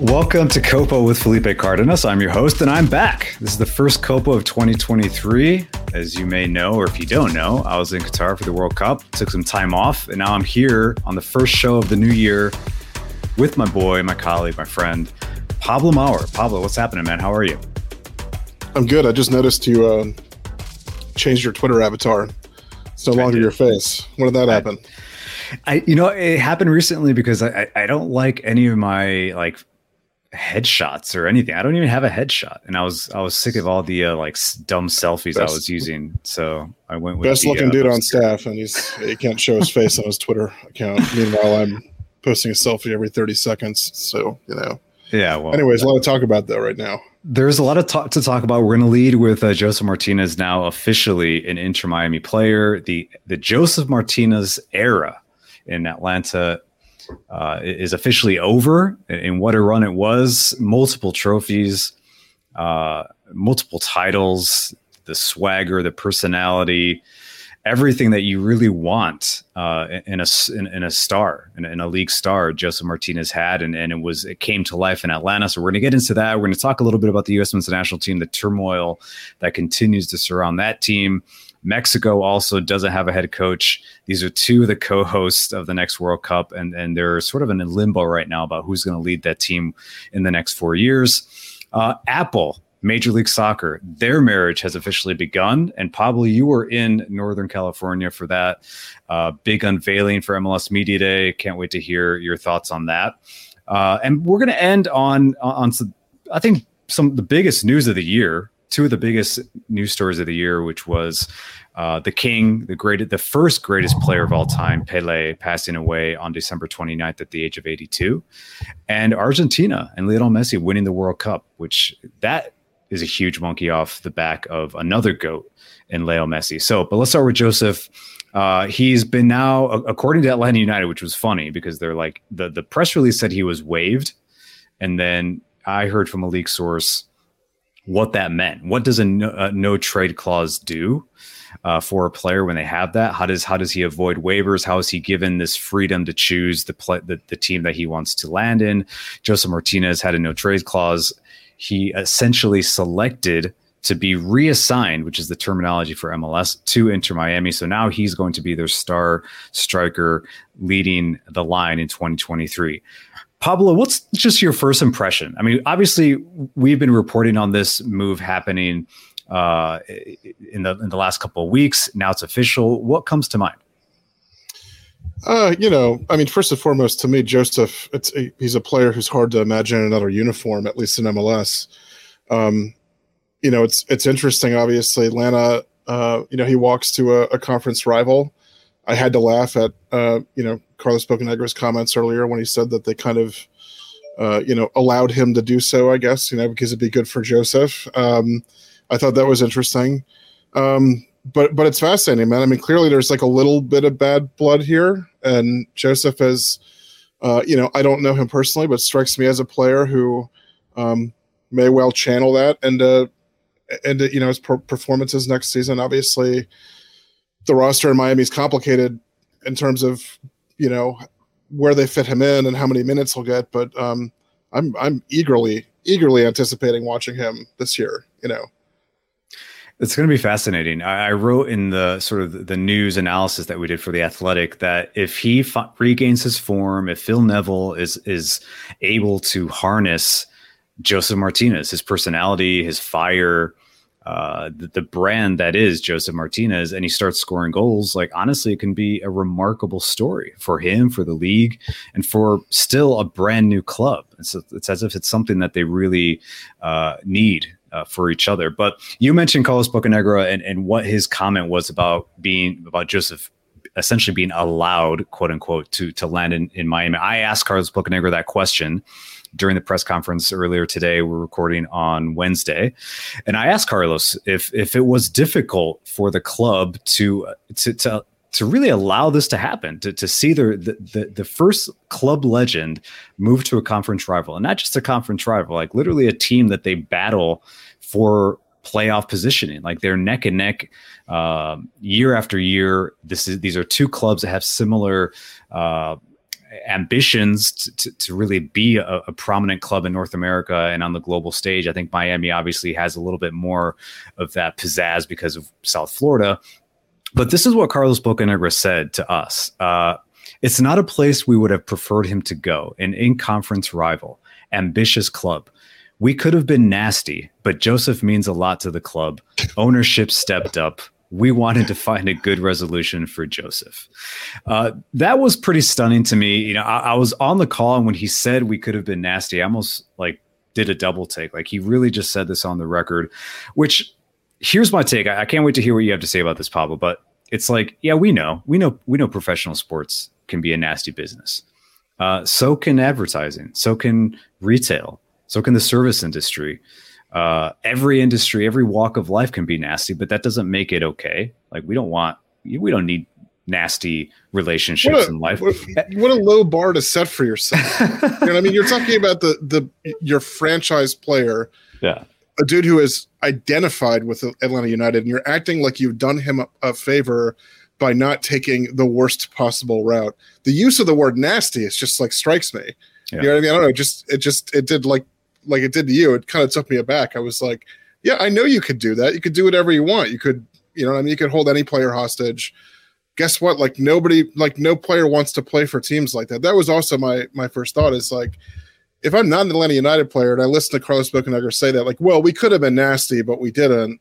Welcome to Copa with Felipe Cardenas. I'm your host, and I'm back. This is the first Copa of 2023. As you may know, or if you don't know, I was in Qatar for the World Cup, took some time off, and now I'm here on the first show of the new year with my boy, my colleague, my friend, Pablo Maurer. Pablo, what's happening, man? How are you? I'm good. I just noticed you uh, changed your Twitter avatar. It's no longer your face. When did that happen? I, you know, it happened recently because I, I don't like any of my like headshots or anything. I don't even have a headshot, and I was I was sick of all the uh, like dumb selfies best, I was using. So I went with best the, looking uh, dude on staff, and he's he can't show his face on his Twitter account. Meanwhile, I'm posting a selfie every 30 seconds. So you know. Yeah. Well. Anyways, a lot to talk about though right now. There's a lot of talk to talk about. We're going to lead with uh, Josef Martinez now officially an Inter Miami player. The the Josef Martinez era in Atlanta uh, is officially over. And what a run it was! Multiple trophies, uh, multiple titles, the swagger, the personality, everything that you really want uh, in a in, in a star, in, in, a league star. Josef Martinez had, and, and it was it came to life in Atlanta. So we're going to get into that. We're going to talk a little bit about the U.S. Men's National Team, the turmoil that continues to surround that team. Mexico also doesn't have a head coach. These are two of the co-hosts of the next World Cup, and and they're sort of in limbo right now about who's going to lead that team in the next four years. Uh, Apple, Major League Soccer, their marriage has officially begun, and Pablo, you were in Northern California for that uh, big unveiling for MLS Media Day. Can't wait to hear your thoughts on that. Uh, and we're going to end on on some, I think some of the biggest news of the year two of the biggest news stories of the year, which was uh, the king, the great, the first greatest player of all time, Pele, passing away on December 29th at the age of 82, and Argentina and Lionel Messi winning the World Cup, which that is a huge monkey off the back of another goat in Leo Messi. So, but let's start with Josef. Uh, he's been now, according to Atlanta United, which was funny because they're like the the press release said he was waived, and then I heard from a leak source what that meant. What does a no, a no trade clause do uh, for a player when they have that? How does how does he avoid waivers? How is he given this freedom to choose the play, the, the team that he wants to land in? Josef Martinez had a no trade clause. He essentially selected to be reassigned, which is the terminology for MLS, to Inter Miami. So now he's going to be their star striker leading the line in 2023. Pablo, what's just your first impression? I mean, obviously, we've been reporting on this move happening uh, in the in the last couple of weeks. Now it's official. What comes to mind? Uh, you know, I mean, first and foremost, to me, Josef, a, he's a player who's hard to imagine in another uniform, at least in MLS. Um, you know, it's it's interesting. Obviously, Atlanta. Uh, you know, he walks to a, a conference rival. I had to laugh at uh, you know Carlos Bocanegra's comments earlier when he said that they kind of, uh, you know, allowed him to do so. I guess you know because it'd be good for Josef. Um, I thought that was interesting. Um, but but it's fascinating, man. I mean, clearly there's like a little bit of bad blood here, and Josef is, uh, you know, I don't know him personally, but strikes me as a player who um, may well channel that into and you know his performances next season. Obviously, the roster in Miami is complicated in terms of you know where they fit him in and how many minutes he'll get. But um, I'm I'm eagerly eagerly anticipating watching him this year. You know, it's going to be fascinating. I, I, wrote in the sort of the news analysis that we did for the Athletic that if he f- regains his form, if Phil Neville is is able to harness Josef Martinez, his personality, his fire, uh, the, the, brand that is Josef Martinez, and he starts scoring goals, like honestly, it can be a remarkable story for him, for the league, and for still a brand new club. It's, it's as if it's something that they really uh, need uh, for each other. But you mentioned Carlos Bocanegra and, and what his comment was about being about Josef essentially being allowed, quote unquote, to to land in, in Miami. I asked Carlos Bocanegra that question during the press conference earlier today. We're recording on Wednesday, and I asked Carlos if if it was difficult for the club to to to to really allow this to happen, to, to see the, the the first club legend move to a conference rival, and not just a conference rival, like literally a team that they battle for playoff positioning. Like they're neck and neck uh, year after year. This is these are two clubs that have similar uh, ambitions to, to, really be a, a, prominent club in North America and on the global stage. I think Miami obviously has a little bit more of that pizzazz because of South Florida. But this is what Carlos Bocanegra said to us. Uh, it's not a place we would have preferred him to go, an in conference rival, ambitious club. We could have been nasty, but Josef means a lot to the club. Ownership stepped up we wanted to find a good resolution for Josef. Uh, that was pretty stunning to me. You know, I, I, was on the call, and when he said we could have been nasty, I almost like did a double take. Like he really just said this on the record. Which here's my take. I, I can't wait to hear what you have to say about this, Pablo. But it's like, yeah, we know, we know, we know, professional sports can be a nasty business. Uh, so can advertising. So can retail. So can the service industry uh, every industry, every walk of life can be nasty, but that doesn't make it okay. Like we don't want, we don't need nasty relationships a, in life. What, what, a low bar to set for yourself. you know I mean? You're talking about the the your franchise player, yeah, a dude who is identified with Atlanta United, and you're acting like you've done him a, a favor by not taking the worst possible route. The use of the word nasty is just like strikes me. Yeah. You know what I mean? I don't know. Just it just it did like like it did to you, it kind of took me aback. I was like, yeah, I know you could do that. You could do whatever you want. You could, you know, I mean, you could hold any player hostage. Guess what? Like nobody, like no player wants to play for teams like that. That was also my my first thought. Is like, if I'm not an Atlanta United player and I listen to Carlos Bocanegra say that, like, well, we could have been nasty, but we didn't.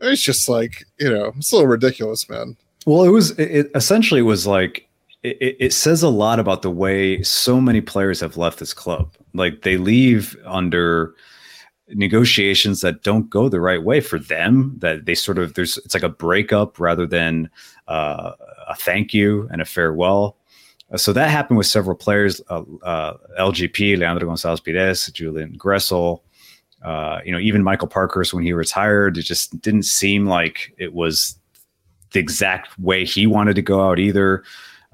It's just like, you know, it's a little ridiculous, man. Well, it was it, essentially was like it, it, says a lot about the way so many players have left this club. Like they leave under negotiations that don't go the right way for them. That they sort of there's it's like a breakup rather than uh, a thank you and a farewell. So that happened with several players: uh, uh LGP, Leandro Gonzalez Pires, Julian Gressel. Uh, you know, even Michael Parkhurst when he retired, it just didn't seem like it was the exact way he wanted to go out either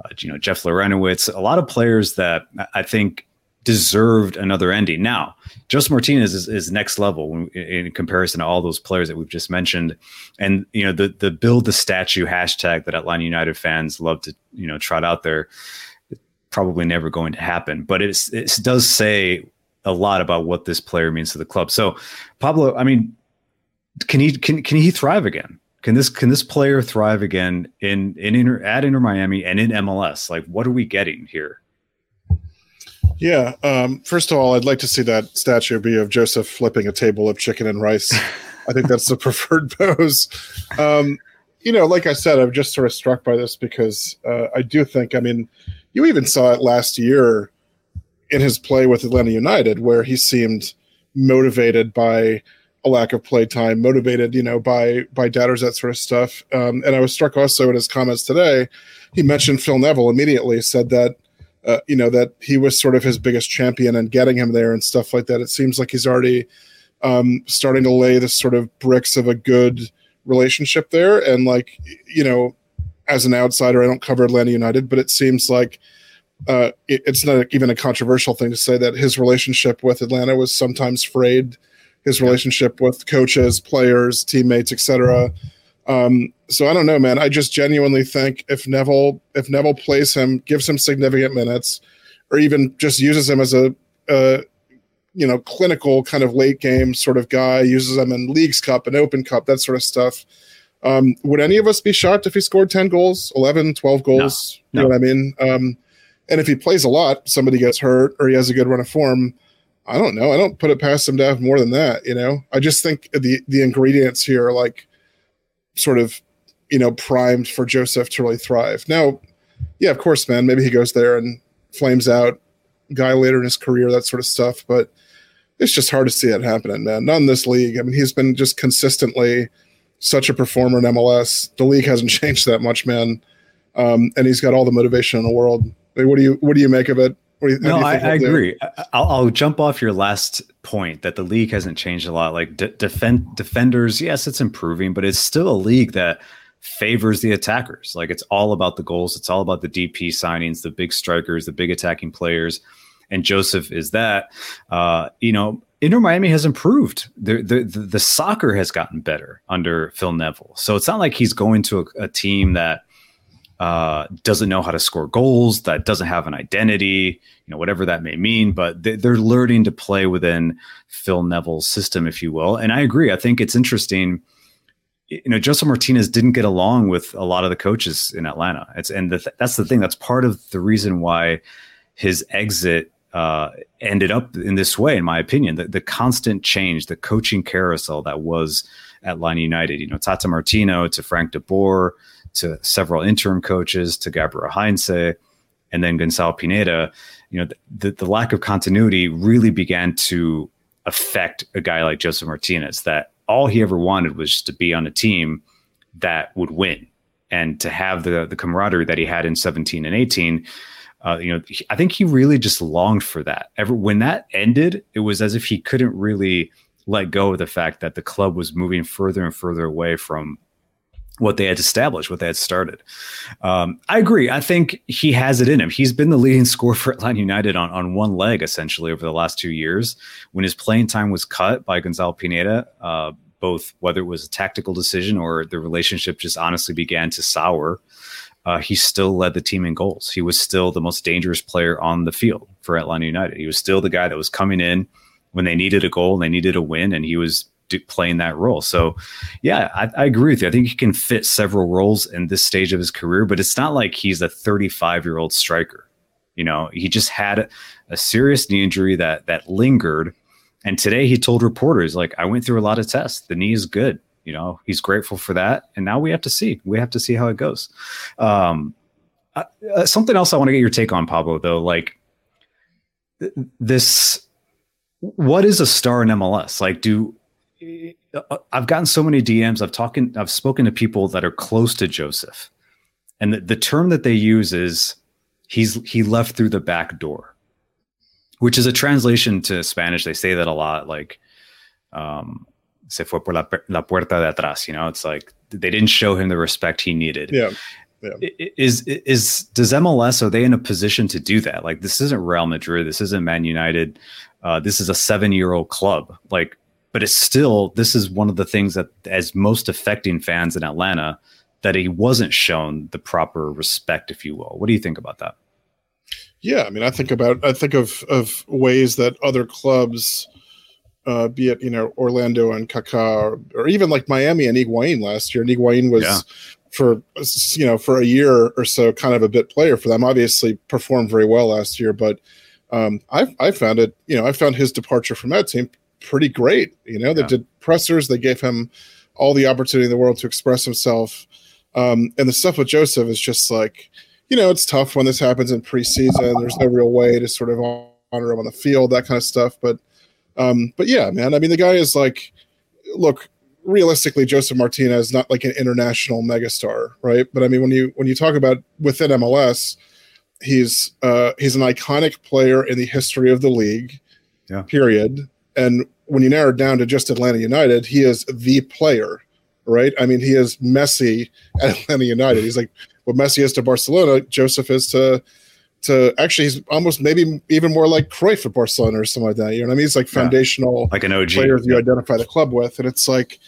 uh, you know, Jeff Larentowicz, a lot of players that I think deserved another ending. Now, Josef Martinez is, is next level in, in, comparison to all those players that we've just mentioned. And, you know, the, the build the statue hashtag that Atlanta United fans love to, you know, trot out there, probably never going to happen. But it's, it does say a lot about what this player means to the club. So, Pablo, I mean, can he can can he thrive again? Can this can this player thrive again in in Inter, at Inter Miami and in MLS? Like, what are we getting here? Yeah. Um, first of all, I'd like to see that statue be of Josef flipping a table of chicken and rice. I think that's the preferred pose. Um, you know, like I said, I'm just sort of struck by this because uh, I do think, I mean, you even saw it last year in his play with Atlanta United, where he seemed motivated by a lack of play time, motivated, you know, by by doubters, that sort of stuff. Um, and I was struck also in his comments today. He mentioned Phil Neville immediately, said that uh, you know that he was sort of his biggest champion and getting him there and stuff like that. It seems like he's already um, starting to lay the sort of bricks of a good relationship there. And like you know, as an outsider, I don't cover Atlanta United, but it seems like uh, it, it's not even a controversial thing to say that his relationship with Atlanta was sometimes frayed his relationship with coaches, players, teammates, etc. Um, so I don't know, man. I just genuinely think if Neville if Neville plays him, gives him significant minutes, or even just uses him as a, a you know clinical kind of late game sort of guy, uses him in Leagues Cup and Open Cup, that sort of stuff. Um, would any of us be shocked if he scored 10 goals, 11, 12 goals? No, no. You know what I mean? Um, and if he plays a lot, somebody gets hurt or he has a good run of form, I don't know. I don't put it past him to have more than that. You know, I just think the the ingredients here are like sort of you know primed for Josef to really thrive. Now, yeah, of course, man. Maybe he goes there and flames out, guy later in his career, that sort of stuff. But it's just hard to see it happening, man. Not in this league. I mean, he's been just consistently such a performer in MLS. The league hasn't changed that much, man. Um, and he's got all the motivation in the world. I mean, what do you what do you make of it? You, no, I, I agree. I'll, I'll, jump off your last point that the league hasn't changed a lot. Like de- defend defenders, yes, it's improving, but it's still a league that favors the attackers. Like it's all about the goals. It's all about the DP signings, the big strikers, the big attacking players, and Josef is that. Uh, you know, Inter Miami has improved. The, the, the the soccer has gotten better under Phil Neville. So it's not like he's going to a, a team that uh, doesn't know how to score goals, that doesn't have an identity, you know, whatever that may mean. But they, are learning to play within Phil Neville's system, if you will. And I agree. I think it's interesting. You know, Josef Martinez didn't get along with a lot of the coaches in Atlanta. It's and the, that's the thing. That's part of the reason why his exit uh, ended up in this way, in my opinion. The, the constant change, the coaching carousel that was Atlanta United. You know, Tata Martino to Frank de Boer to several interim coaches to Gabriel Heinze and then Gonzalo Pineda, you know, the, the lack of continuity really began to affect a guy like Josef Martinez that all he ever wanted was to be on a team that would win. And to have the the camaraderie that he had in 17 and 18 uh, you know I think he really just longed for that. Ever when that ended it was as if he couldn't really let go of the fact that the club was moving further and further away from what they had established, what they had started. Um, I agree. I think he has it in him. He's been the leading scorer for Atlanta United on, on one leg essentially over the last two years. When his playing time was cut by Gonzalo Pineda, uh, both whether it was a tactical decision or the relationship just honestly began to sour, uh, he still led the team in goals. He was still the most dangerous player on the field for Atlanta United. He was still the guy that was coming in when they needed a goal, and they needed a win, and he was playing that role. So, yeah, I, I, agree with you. I think he can fit several roles in this stage of his career, but it's not like he's a 35 year old striker. You know, he just had a serious knee injury that that lingered, and today he told reporters like, "I went through a lot of tests. The knee is good." You know, he's grateful for that, and now we have to see. We have to see how it goes. Um, uh, uh, something else I want to get your take on, Pablo. Though, like th- this, what is a star in MLS? Like, do I've gotten so many DMs. I've talking, I've spoken to people that are close to Josef, and the, the term that they use is he's he left through the back door, which is a translation to Spanish. They say that a lot, like um, se fue por la, la puerta de atrás. You know, it's like they didn't show him the respect he needed. Yeah. Yeah. Is is does MLS are they in a position to do that? Like this isn't Real Madrid, this isn't Man United, uh, this is a seven year old club. Like but it's still this is one of the things that as most affecting fans in Atlanta that he wasn't shown the proper respect, if you will. What do you think about that? Yeah, I mean, I think about I think of of ways that other clubs, uh, be it you know Orlando and Kaká, or, or even like Miami and Higuain last year. And Higuain was yeah. for you know for a year or so kind of a bit player for them. Obviously, performed very well last year, but um, I I found it you know I found his departure from that team pretty great. You know, they did pressers, they gave him all the opportunity in the world to express himself. Um, and the stuff with Josef is just like, you know, it's tough when this happens in preseason. There's no real way to sort of honor him on the field, that kind of stuff. But, um, but yeah, man, I mean, the guy is like, look, realistically, Josef Martinez is not like an international megastar, right? But I mean, when you when you talk about within MLS, he's uh, he's an iconic player in the history of the league. Yeah. Period. And when you narrow it down to just Atlanta United, he is the player, right? I mean, he is Messi at Atlanta United. He's like what Messi is to Barcelona, Josef is to to actually he's almost maybe even more like Cruyff at Barcelona or something like that. You know what I mean? He's like foundational, yeah. like an OG players you identify the club with, and it's like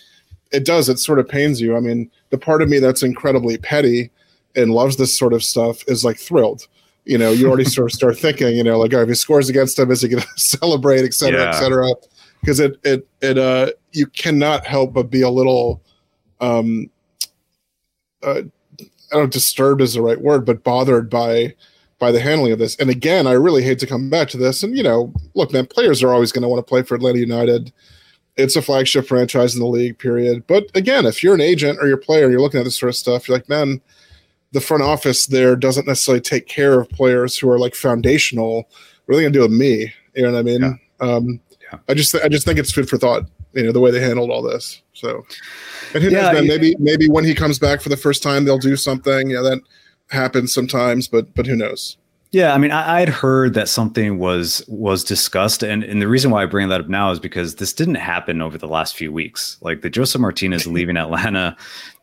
it does. It sort of pains you. I mean, the part of me that's incredibly petty and loves this sort of stuff is like thrilled. You know, you already sort of start thinking, you know, like, oh, if he scores against him, is he going to celebrate, et cetera, yeah. et cetera? Because it, it, it, uh, you cannot help but be a little, um, uh, I don't know, disturbed is the right word, but bothered by, by the handling of this. And again, I really hate to come back to this. And you know, look, man, players are always going to want to play for Atlanta United. It's a flagship franchise in the league, period. But again, if you're an agent or you're player and you're looking at this sort of stuff, you're like, man, the front office there doesn't necessarily take care of players who are like foundational. What are they going to do with me? You know what I mean? Yeah. Um, yeah. I just, I just think it's food for thought. You know, the way they handled all this. So, and who yeah, knows, man? Maybe, maybe when he comes back for the first time, they'll do something. Yeah, that happens sometimes, but, but who knows? Yeah, I mean, I, would heard that something was was discussed, and and the reason why I bring that up now is because this didn't happen over the last few weeks. Like the Josef Martinez leaving Atlanta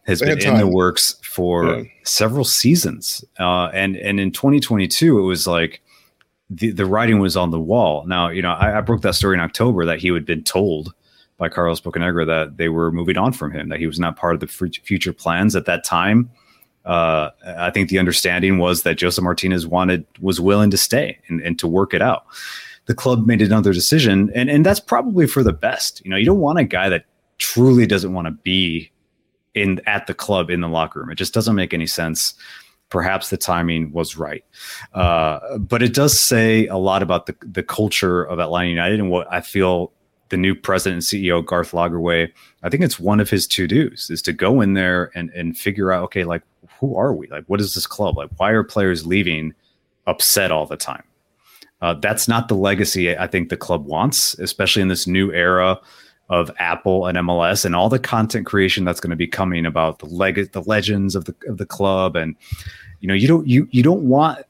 has been in the works for yeah. several seasons, uh, and and in 2022 it was like the the writing was on the wall. Now you know I, I broke that story in October that he had been told by Carlos Bocanegra that they were moving on from him, that he was not part of the future plans at that time uh, I think the understanding was that Josef Martinez wanted was willing to stay and, and to work it out. The club made another decision, and and that's probably for the best. You know, you don't want a guy that truly doesn't want to be in at the club in the locker room. It just doesn't make any sense. Perhaps the timing was right, uh, but it does say a lot about the the culture of Atlanta United and what I feel the new president and CEO Garth Lagerwey. I think it's one of his to dos is to go in there and and figure out okay, like who are we? Like, what is this club? Like, why are players leaving upset all the time? Uh, that's not the legacy I think the club wants, especially in this new era of Apple and MLS and all the content creation that's going to be coming about the leg the legends of the of the club and you know you don't you you don't want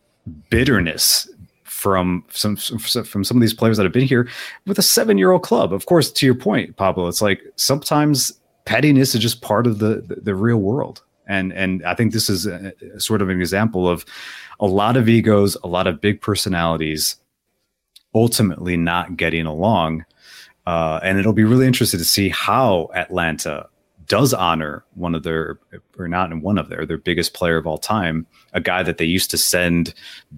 bitterness from some from some of these players that have been here with a seven year old club. Of course, to your point, Pablo, it's like sometimes pettiness is just part of the, the, the real world and and I think this is a, a sort of an example of a lot of egos, a lot of big personalities, ultimately not getting along. Uh, and it'll be really interesting to see how Atlanta does honor one of their, or not one of their, their biggest player of all time, a guy that they used to send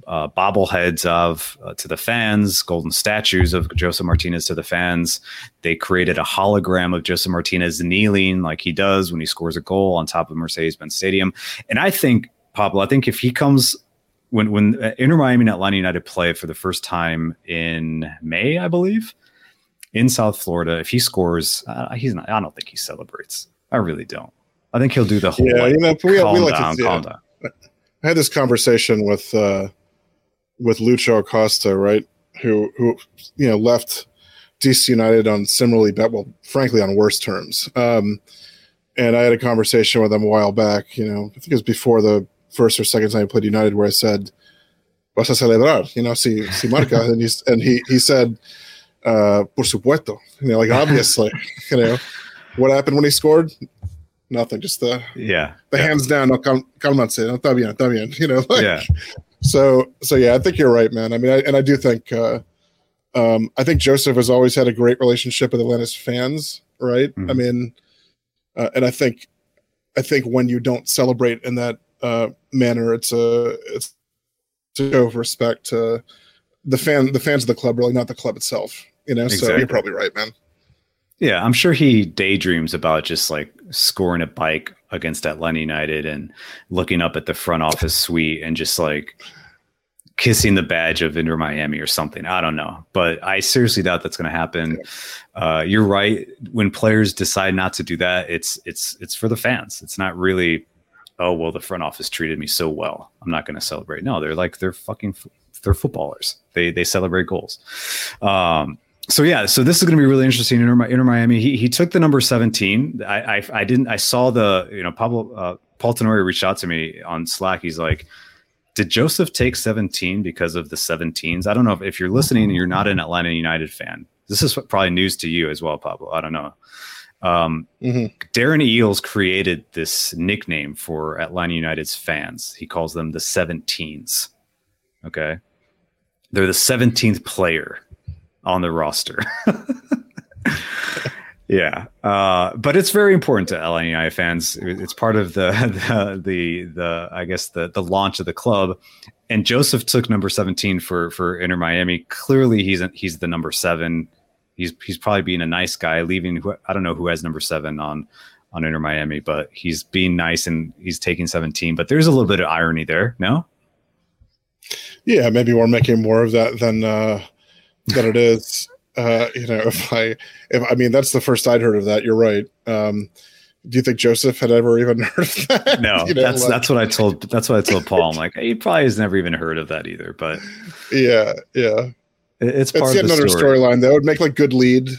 uh, bobbleheads of uh, to the fans, golden statues of Josef Martinez to the fans. They created a hologram of Josef Martinez kneeling like he does when he scores a goal on top of Mercedes-Benz Stadium. And I think Pablo, I think if he comes when when uh, Inter Miami and Atlanta United play for the first time in May, I believe, in South Florida, if he scores, uh, he's not. I don't think he celebrates. I really don't. I think he'll do the whole. Yeah, like, you know, we, calm we like down, to, calm down. I had this conversation with uh, with Lucho Acosta, right? Who who you know left DC United on similarly bad, well, frankly, on worse terms. Um, and I had a conversation with him a while back. You know, I think it was before the first or second time he played United, where I said, "Vas a celebrar?" You know, si si marca, and he and he he said, uh, "Por supuesto." You know, like obviously, you know what happened when he scored? Nothing. Just the yeah, the yeah. hands down. No, cal- calmanse. No, está bien, está bien. You know. Like, yeah. So so yeah, I think you're right, man. I mean, I, and I do think uh, um, I think Josef has always had a great relationship with Atlanta's fans, right? Mm-hmm. I mean, uh, and I think I think when you don't celebrate in that uh, manner, it's a it's to show of respect to the fan the fans of the club, really, not the club itself. You know, exactly. so you're probably right, man. Yeah, I'm sure he daydreams about just like scoring a bike against Atlanta United and looking up at the front office suite and just like kissing the badge of Inter Miami or something. I don't know, but I seriously doubt that's going to happen. Uh, you're right. When players decide not to do that, it's it's it's for the fans. It's not really. Oh well, the front office treated me so well. I'm not going to celebrate. No, they're like they're fucking they're footballers. They they celebrate goals. Um, so yeah, so this is going to be really interesting. Inter, Inter Miami, he he took the number seventeen. I, I, I didn't. I saw the you know Pablo uh, Paul Tenorio reached out to me on Slack. He's like, "Did Josef take seventeen because of the 17s?" I don't know if, if you're listening and you're not an Atlanta United fan. This is probably news to you as well, Pablo. I don't know. Um, mm-hmm. Darren Eales created this nickname for Atlanta United's fans. He calls them the 17s. Okay. They're the 17th player on the roster. yeah. Uh, but it's very important to United fans. It's part of the, the, the, the, I guess the, the launch of the club. And Josef took number 17 for, for Inter Miami. Clearly he's, he's the number seven. He's, he's probably being a nice guy, leaving who, I don't know who has number seven on, on Inter Miami, but he's being nice and he's taking 17. But there's a little bit of irony there, no? Yeah, maybe we're making more of that than uh, than it is. Uh, you know, if I if I mean that's the first I'd heard of that. You're right. Um, do you think Josef had ever even heard of that? No, you know, that's like, that's what I told that's what I told Paul. I'm like, he probably has never even heard of that either. But yeah, yeah, it's part it's of another storyline. That would make like good lead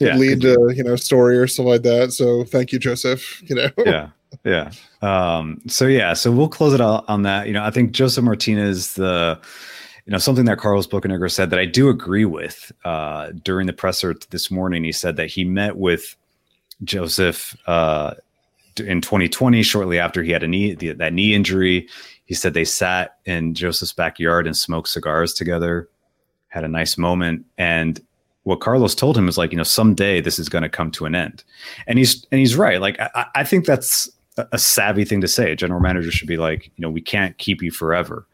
yeah, lead uh, you know story or something like that. So thank you, Josef. You know. Yeah. Yeah. Um, so yeah, so we'll close it out on that. You know, I think Josef Martinez, the you know, something that Carlos Bocanegra said that I do agree with uh, during the presser this morning. He said that he met with Josef uh, in 2020, shortly after he had a knee the, that knee injury. He said they sat in Josef's backyard and smoked cigars together, had a nice moment, and what Carlos told him is like, you know, someday this is going to come to an end, and he's and he's right. Like, I, I think that's a savvy thing to say. A general manager should be like, you know, we can't keep you forever.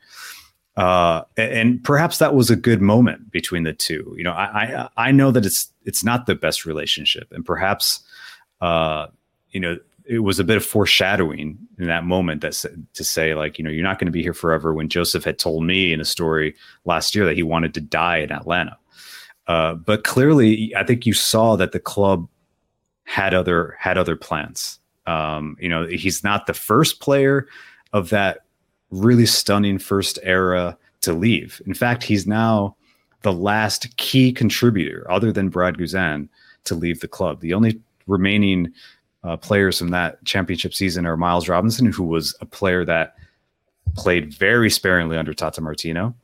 Uh, and perhaps that was a good moment between the two. You know, I, I, I know that it's it's not the best relationship, and perhaps, uh, you know, it was a bit of foreshadowing in that moment that to say like, you know, you're not going to be here forever. When Josef had told me in a story last year that he wanted to die in Atlanta, uh, but clearly, I think you saw that the club had other had other plans. Um, you know, he's not the first player of that really stunning first era to leave. In fact, he's now the last key contributor, other than Brad Guzan, to leave the club. The only remaining uh, players from that championship season are Miles Robinson, who was a player that played very sparingly under Tata Martino,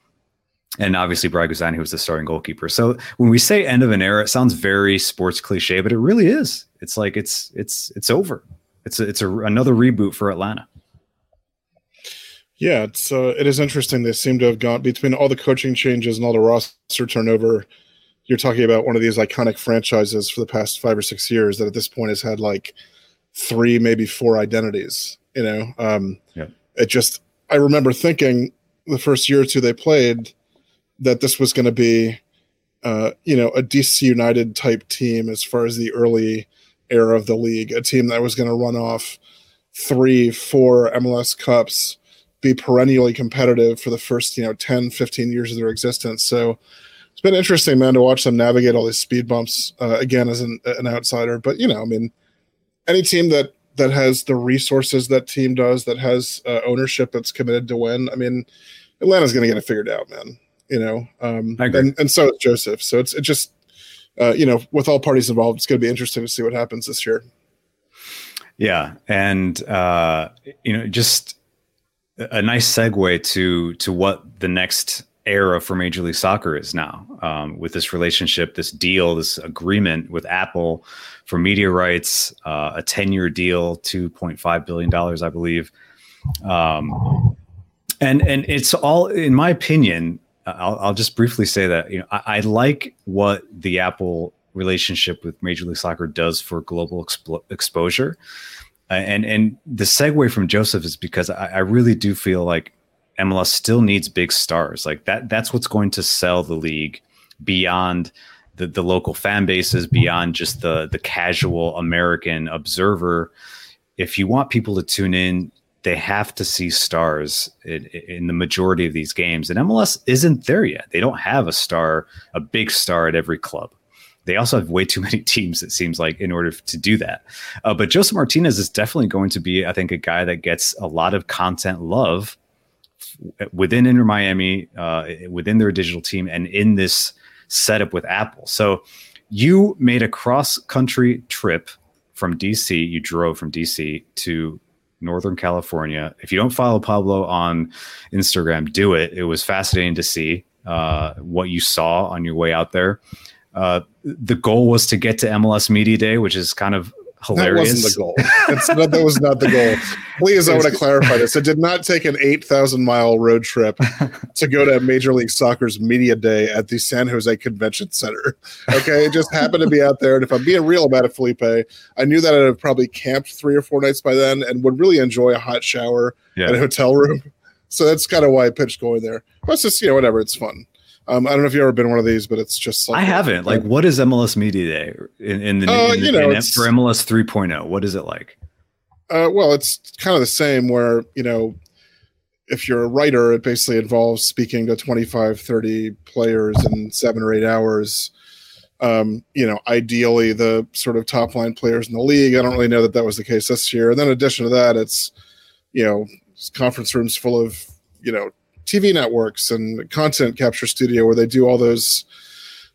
and obviously Brad Guzan, who was the starting goalkeeper. So when we say end of an era, it sounds very sports cliche, but it really is. It's like it's it's it's over. It's a, it's a, another reboot for Atlanta. Yeah, it's uh, it is interesting. They seem to have gone between all the coaching changes and all the roster turnover. You're talking about one of these iconic franchises for the past five or six years that at this point has had like three, maybe four identities. You know, um, yeah. it just I remember thinking the first year or two they played that this was going to be, uh, you know, a DC United type team as far as the early era of the league, a team that was going to run off three, four MLS Cups, be perennially competitive for the first, you know, 10, 15 years of their existence. So it's been interesting, man, to watch them navigate all these speed bumps uh, again as an, an outsider. But, you know, I mean, any team that that has the resources that team does, that has uh, ownership that's committed to win. I mean, Atlanta's going to get it figured out, man. You know, um, and and so is Josef. So it's it just uh, you know, with all parties involved, it's going to be interesting to see what happens this year. Yeah, and uh, you know, just a nice segue to to what the next era for Major League Soccer is now, um, with this relationship, this deal, this agreement with Apple for media rights, uh, a ten year deal, two point five billion dollars, I believe. Um, and and it's all, in my opinion, I'll, I'll just briefly say that you know I, I, like what the Apple relationship with Major League Soccer does for global expo- exposure, Uh, and and the segue from Josef is because I, I really do feel like MLS still needs big stars like that. That's what's going to sell the league beyond the, the local fan bases, beyond just the the casual American observer. If you want people to tune in they have to see stars in, in, the majority of these games. And MLS isn't there yet. They don't have a star, a big star at every club. They also have way too many teams, it seems like, in order to do that. Uh, but Josef Martinez is definitely going to be, I think, a guy that gets a lot of content love within Inter Miami, uh, within their digital team, and in this setup with Apple. So you made a cross country trip from DC. You drove from DC to Northern California. If you don't follow Pablo on Instagram, do it. It was fascinating to see uh, what you saw on your way out there. Uh, the goal was to get to MLS Media Day, which is kind of hilarious. That wasn't the goal. Not, that was not the goal. Please, I want to clarify this. It did not take an 8,000 mile road trip to go to Major League Soccer's media day at the San Jose Convention Center. Okay. It just happened to be out there. And if I'm being real about it, Felipe, I knew that I'd have probably camped three or four nights by then and would really enjoy a hot shower Yeah. at a hotel room. So that's kind of why I pitched going there. But just, you know, whatever. It's fun. Um, I don't know if you've ever been one of these, but it's just like I haven't. Like, what is MLS Media Day in, in the Uh, in, you know, in, for MLS 3.0? What is it like? Uh, well, it's kind of the same where, you know, if you're a writer, it basically involves speaking to 25, 30 players in seven or eight hours. Um, you know, ideally the sort of top line players in the league. I don't really know that that was the case this year. And then in addition to that, it's, you know, conference rooms full of, you know, TV networks and content capture studio where they do all those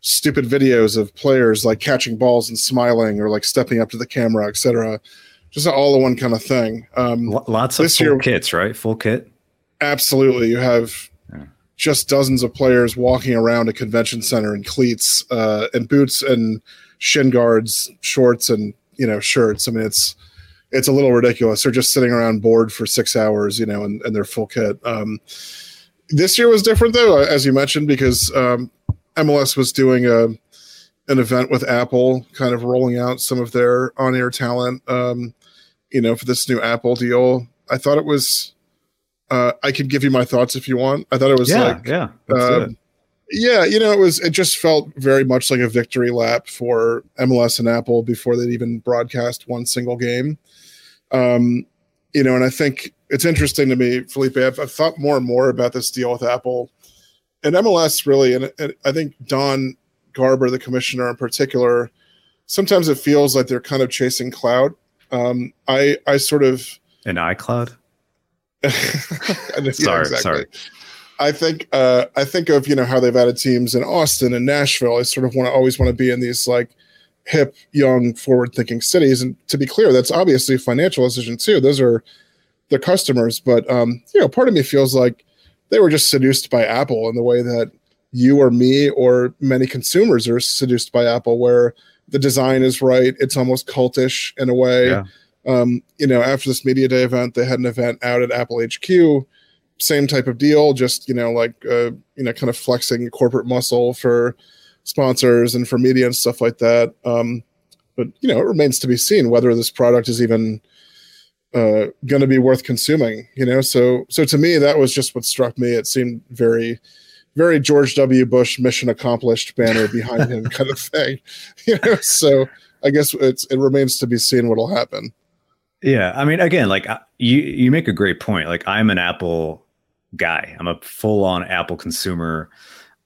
stupid videos of players like catching balls and smiling or like stepping up to the camera, etc. Just all in one kind of thing. Um, Lo- Lots of full year- kits, right? Full kit. absolutely, you have Yeah. just dozens of players walking around a convention center in cleats uh, and boots and shin guards, shorts and you know shirts. I mean, it's it's a little ridiculous. They're just sitting around bored for six hours, you know, and, and they're full kit. Um, this year was different though, as you mentioned, because um, MLS was doing a an event with Apple, kind of rolling out some of their on air talent. Um, you know, for this new Apple deal, I thought it was. Uh, I could give you my thoughts if you want. I thought it was yeah, like yeah. Uh, it. yeah, you know, it was it just felt very much like a victory lap for MLS and Apple before they'd even broadcast one single game. Um, you know, and I think it's interesting to me, Felipe. I've, I've thought more and more about this deal with Apple and MLS, really, and, and I think Don Garber, the commissioner in particular, sometimes it feels like they're kind of chasing cloud. Um, I I sort of An iCloud. Yeah, Sorry, sorry. I think uh, I think of you know how they've added teams in Austin and Nashville. I sort of want to always want to be in these like hip, young, forward-thinking cities. And to be clear, that's obviously a financial decision too. Those are their customers, but um, you know, part of me feels like they were just seduced by Apple in the way that you or me or many consumers are seduced by Apple, where the design is right. It's almost cultish in a way. Yeah. Um, you know, after this media day event, they had an event out at Apple HQ. Same type of deal, just you know, like uh, you know, kind of flexing corporate muscle for sponsors and for media and stuff like that. Um, but you know, it remains to be seen whether this product is even uh, going to be worth consuming. You know, so so to me, that was just what struck me. It seemed very, very George W. Bush mission accomplished banner behind him kind of thing. You know, so I guess it's it remains to be seen what'll happen. Yeah, I mean, again, like you, you make a great point. Like I'm an Apple guy. I'm a full-on Apple consumer.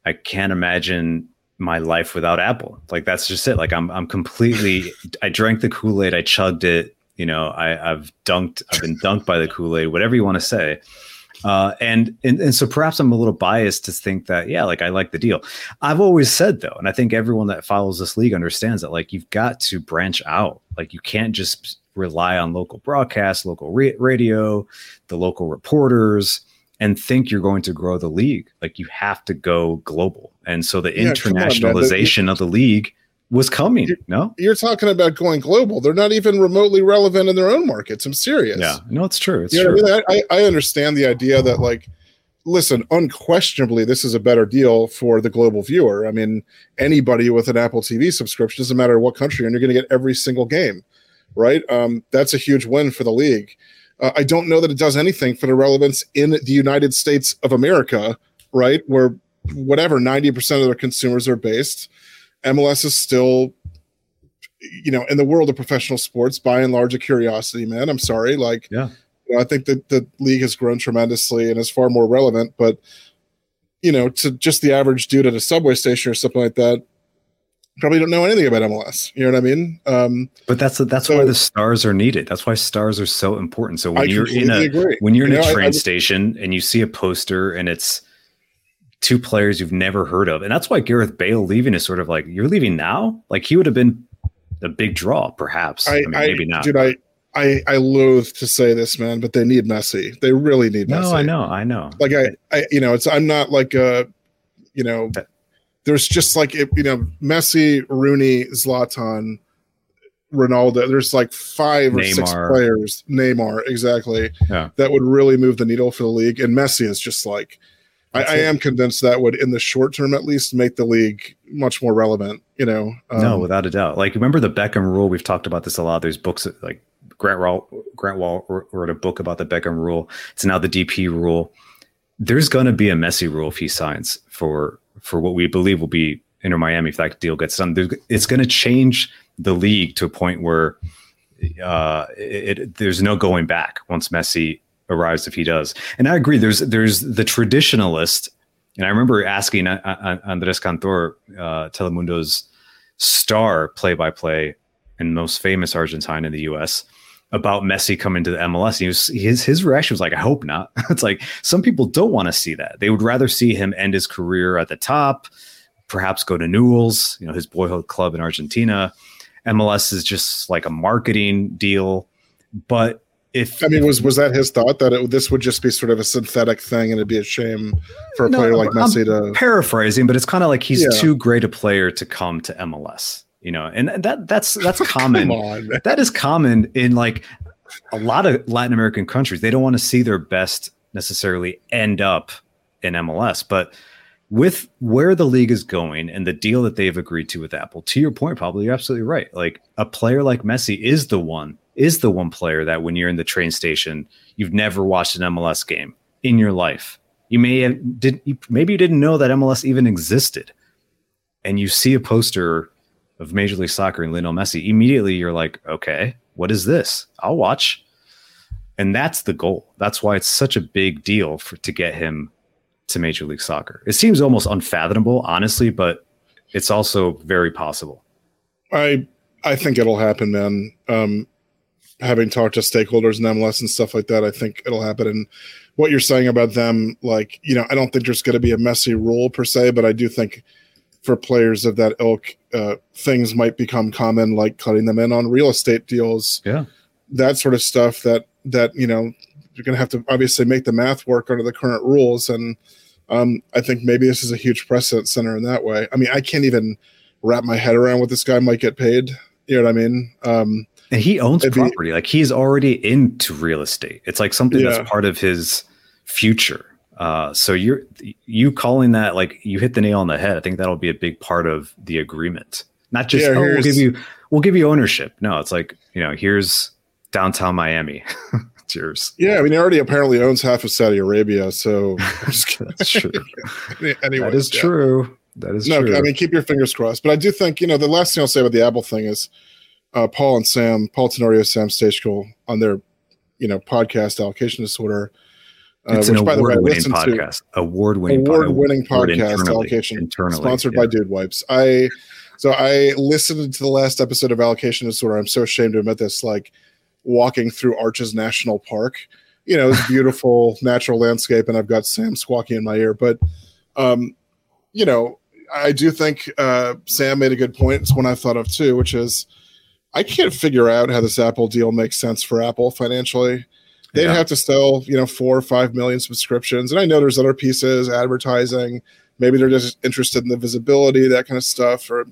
I can't imagine my life without Apple. Like that's just it. Like I'm, I'm completely. I drank the Kool Aid. I chugged it. You know, I, I've dunked. I've been dunked by the Kool Aid. Whatever you want to say. Uh, and, and and so perhaps I'm a little biased to think that yeah, like I like the deal. I've always said though, and I think everyone that follows this league understands that like you've got to branch out. Like you can't just rely on local broadcast, local ra- radio, the local reporters, and think you're going to grow the league. Like you have to go global. And so the Yeah, come on, internationalization of the league was coming. You- No, You're talking about going global. They're not even remotely relevant in their own markets. I'm serious. yeah, no, it's true. It's You true. I mean? I, I understand the idea that like listen unquestionably this is a better deal for the global viewer i mean anybody with an apple tv subscription doesn't matter what country and you're going to get every single game right um, that's a huge win for the league uh, i don't know that it does anything for the relevance in the united states of america right where whatever 90% of their consumers are based mls is still you know in the world of professional sports by and large a curiosity man i'm sorry like Yeah. you know, I think that the league has grown tremendously and is far more relevant. But you know, to just the average dude at a subway station or something like that, probably don't know anything about MLS. You know what I mean? Um, But that's that's So- why the stars are needed. That's why stars are so important. So when I you're in a agree. when you're in You a know, I- train I- station and you see a poster and it's two players you've never heard of, and that's why Gareth Bale leaving is sort of like you're leaving now. Like he would have been a big draw, perhaps. I, I, mean, I, maybe not. dude, I, I, I loathe to say this, man, but they need Messi. They really need Messi. no, I know, I know. Like I, I, you know, it's I'm not like a, you know, there's just like it, you know, Messi, Rooney, Zlatan, Ronaldo. There's like five or six players, Neymar exactly, Yeah. that would really move the needle for the league. And Messi is just like, I, I am convinced that would, in the short term at least, make the league much more relevant. You know, no, Um, without a doubt. Like remember the Beckham rule? We've talked about this a lot. There's books like Grant Wahl. Grant Wahl wrote a book about the Beckham rule. It's now the DP rule. There's going to be a Messi rule if he signs for for what we believe will be Inter Miami if that deal gets done. It's going to change the league to a point where uh, it, it- there's no going back once Messi arrives if he does. And I agree. There's there's the traditionalist, and I remember asking uh, uh, Andres Cantor, uh, Telemundo's star play-by-play and most famous Argentine in the U.S. about Messi coming to the MLS. He was his his reaction was like, "I hope not." it's like some people don't want to see that. They would rather see him end his career at the top, perhaps go to Newell's, you know, his boyhood club in Argentina. MLS is just like a marketing deal, but if I mean, was was that his thought that it, this would just be sort of a synthetic thing and it'd be a shame for a No, player like I'm Messi to? paraphrasing, but it's kind of like he's Yeah. too great a player to come to MLS, you know, and that that's that's common. On, that is common in like a lot of Latin American countries. They don't want to see their best necessarily end up in MLS, but with where the league is going and the deal that they've agreed to with Apple, to your point, probably you're absolutely right. Like a player like Messi is the one, is the one player that when you're in the train station, you've never watched an MLS game in your life. You may have did maybe you didn't know that MLS even existed, and you see a poster of Major League Soccer and Lionel Messi. Immediately, you're like, okay, what is this? I'll watch. And that's the goal. That's why it's such a big deal for to get him to Major League Soccer. It seems almost unfathomable, honestly, but it's also very possible. I I think it'll happen, man. Um, having talked to stakeholders in MLS and stuff like that, I think it'll happen. And what you're saying about them, like you know, I don't think there's going to be a Messi rule per se, but I do think for players of that ilk, uh, things might become common, like cutting them in on real estate deals, Yeah. that sort of stuff. That that you know, you're going to have to obviously make the math work under the current rules, and um, I think maybe this is a huge precedent center in that way. I mean, I can't even wrap my head around what this guy might get paid. You know what I mean? Um, And he owns It'd be- property. like he's already into real estate. It's like something Yeah. that's part of his future. Uh, so you're you calling that like you hit the nail on the head. I think that'll be a big part of the agreement. Not just Yeah, oh, we'll give you we'll give you ownership. No, it's like you know here's downtown Miami. it's yours. yeah, I mean, he already apparently owns half of Saudi Arabia. So. That's true. Anyways, that is yeah. true. That is No, true. I mean, keep your fingers crossed. But I do think, you know, the last thing I'll say about the Apple thing is uh, Paul and Sam, Paul Tenorio, Sam Stejskal on their, you know, podcast allocation disorder. Uh, it's an which, by the way, I award-winning podcast. Award-winning, award-winning award podcast internally- allocation internally, sponsored yeah. by Dude Wipes. I so I listened to the last episode of Allocation Disorder. I'm so ashamed to admit this. Like walking through Arches National Park, you know, it's beautiful natural landscape, and I've got Sam squawking in my ear. But um, you know, I do think uh, Sam made a good point. It's one I thought of too, which is I can't figure out how this Apple deal makes sense for Apple financially. They'd Yeah. have to sell, you know, four or five million subscriptions. And I know there's other pieces, advertising. Maybe they're just interested in the visibility, that kind of stuff, or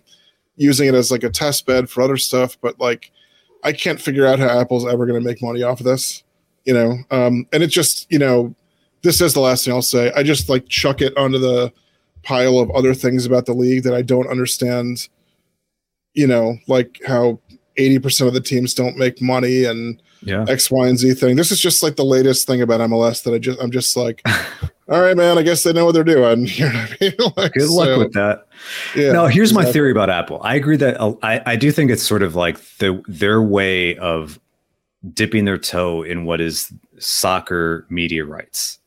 using it as like a test bed for other stuff. But like, I can't figure out how Apple's ever going to make money off of this, you know? Um, and it just, you know, this is the last thing I'll say. I just like chuck it onto the pile of other things about the league that I don't understand, you know, like how 80% of the teams don't make money and Yeah. X, Y, and Z thing. This is just like the latest thing about MLS that I just I'm just like, all right, man, I guess they know what they're doing. You know what I mean? Like, Good luck so, with that. Yeah, no, here's my theory about Apple. I agree that uh, I, I do think it's sort of like the their way of dipping their toe in what is soccer media rights.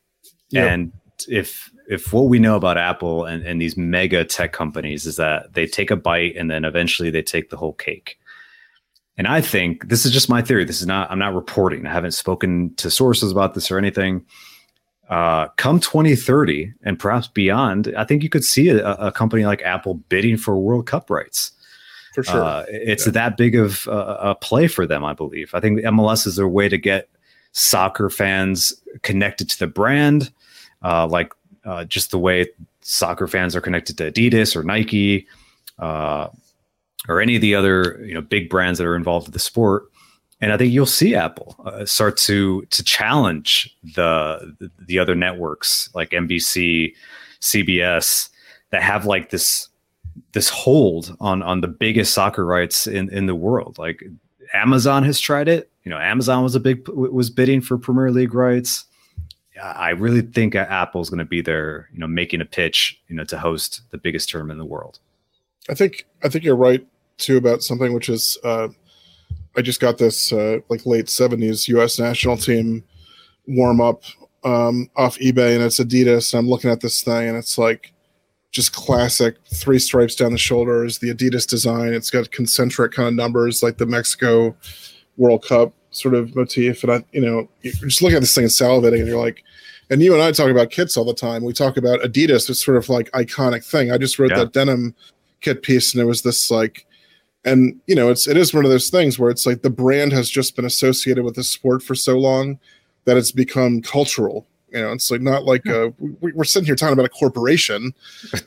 Yeah. And if if what we know about Apple and, and these mega tech companies is that they take a bite and then eventually they take the whole cake. And I think this is just my theory. This is not I'm not reporting. I haven't spoken to sources about this or anything uh, come 2030 and perhaps beyond, I think you could see a, a company like Apple bidding for World Cup rights. for sure. Uh, it's that big of a, a play for them, I believe. I think MLS is their way to get soccer fans connected to the brand, uh, like uh, just the way soccer fans are connected to Adidas or Nike. Or any of the other you know big brands that are involved with the sport. And I think you'll see Apple uh, start to to challenge the the other networks like NBC, CBS that have like this this hold on on the biggest soccer rights in in the world. Like Amazon has tried it. You know, Amazon was a big was bidding for Premier League rights. I really think Apple's going to be there, you know, making a pitch, you know, to host the biggest tournament in the world. I think I think you're right too about something which is uh, I just got this uh, like late '70s U.S. national team warm up um, off eBay, and it's Adidas. And I'm looking at this thing, and it's like just classic three stripes down the shoulders, the Adidas design. It's got concentric kind of numbers like the Mexico World Cup sort of motif. And I, you know, you're just looking at this thing and salivating, and you're like, and you and I talk about kits all the time. We talk about Adidas, it's sort of like iconic thing. I just wrote yeah. that denim kit piece, and it was this like, and you know, it's it is one of those things where it's like the brand has just been associated with the sport for so long that it's become cultural. You know, it's like not like uh, we, are sitting here talking about a corporation.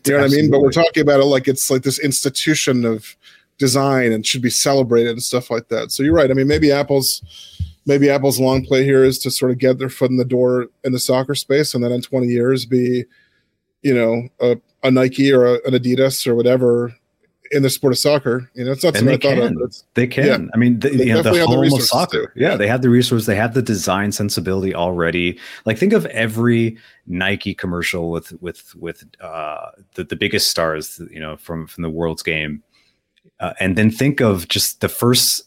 You know what I mean? But we're talking about it like it's like this institution of design and should be celebrated and stuff like that. So you're right. I mean, maybe Apple's maybe Apple's long play here is to sort of get their foot in the door in the soccer space, and then in 20 years be, you know, a, a Nike or a, an Adidas or whatever in the sport of soccer. You know, it's not something I thought can. of. they can. Yeah. I mean, the, you know, the home the of soccer. Yeah, yeah, they have the resources. They have the design sensibility already. Like, think of every Nike commercial with with with uh, the the biggest stars. You know, from from the world's game uh, and then think of just the first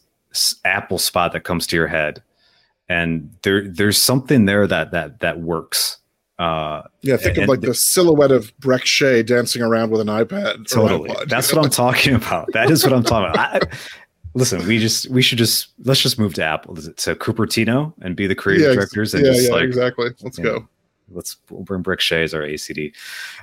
Apple spot that comes to your head, and there there's something there that that that works. Uh, yeah, think and, of like the silhouette of Brek Shea dancing around with an iPad. Totally, that's what I'm talking about. That is what I'm talking about. I, listen, we just we should just let's just move to Apple to Cupertino and be the creative yeah, directors and yeah, just yeah, like exactly. Let's go. Know, let's we'll bring Brek Shea as our ACD.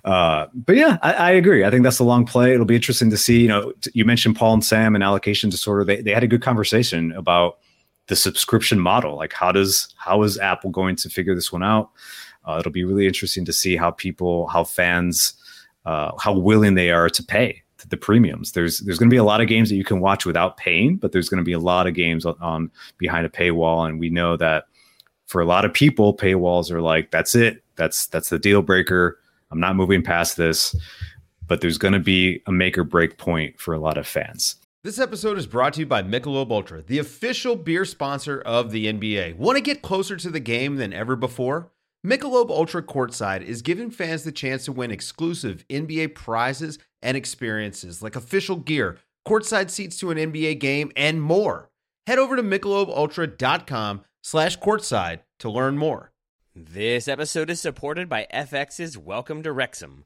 Uh, but yeah, I, I, agree. I think that's a long play. It'll be interesting to see. You know, you mentioned Paul and Sam and allocation disorder. They they had a good conversation about the subscription model. Like, how does how is Apple going to figure this one out? Uh, it'll be really interesting to see how people, how fans, uh, how willing they are to pay the premiums. There's there's going to be a lot of games that you can watch without paying, but there's going to be a lot of games on, on behind a paywall, and we know that for a lot of people, paywalls are like, that's it. That's that's the deal breaker. I'm not moving past this. But there's going to be a make or break point for a lot of fans. This episode is brought to you by Michelob Ultra, the official beer sponsor of the NBA. Want to get closer to the game than ever before? Michelob Ultra Courtside is giving fans the chance to win exclusive NBA prizes and experiences like official gear, courtside seats to an NBA game, and more. Head over to michelobultra.com slash courtside to learn more. This episode is supported by FX's Welcome to Wrexham.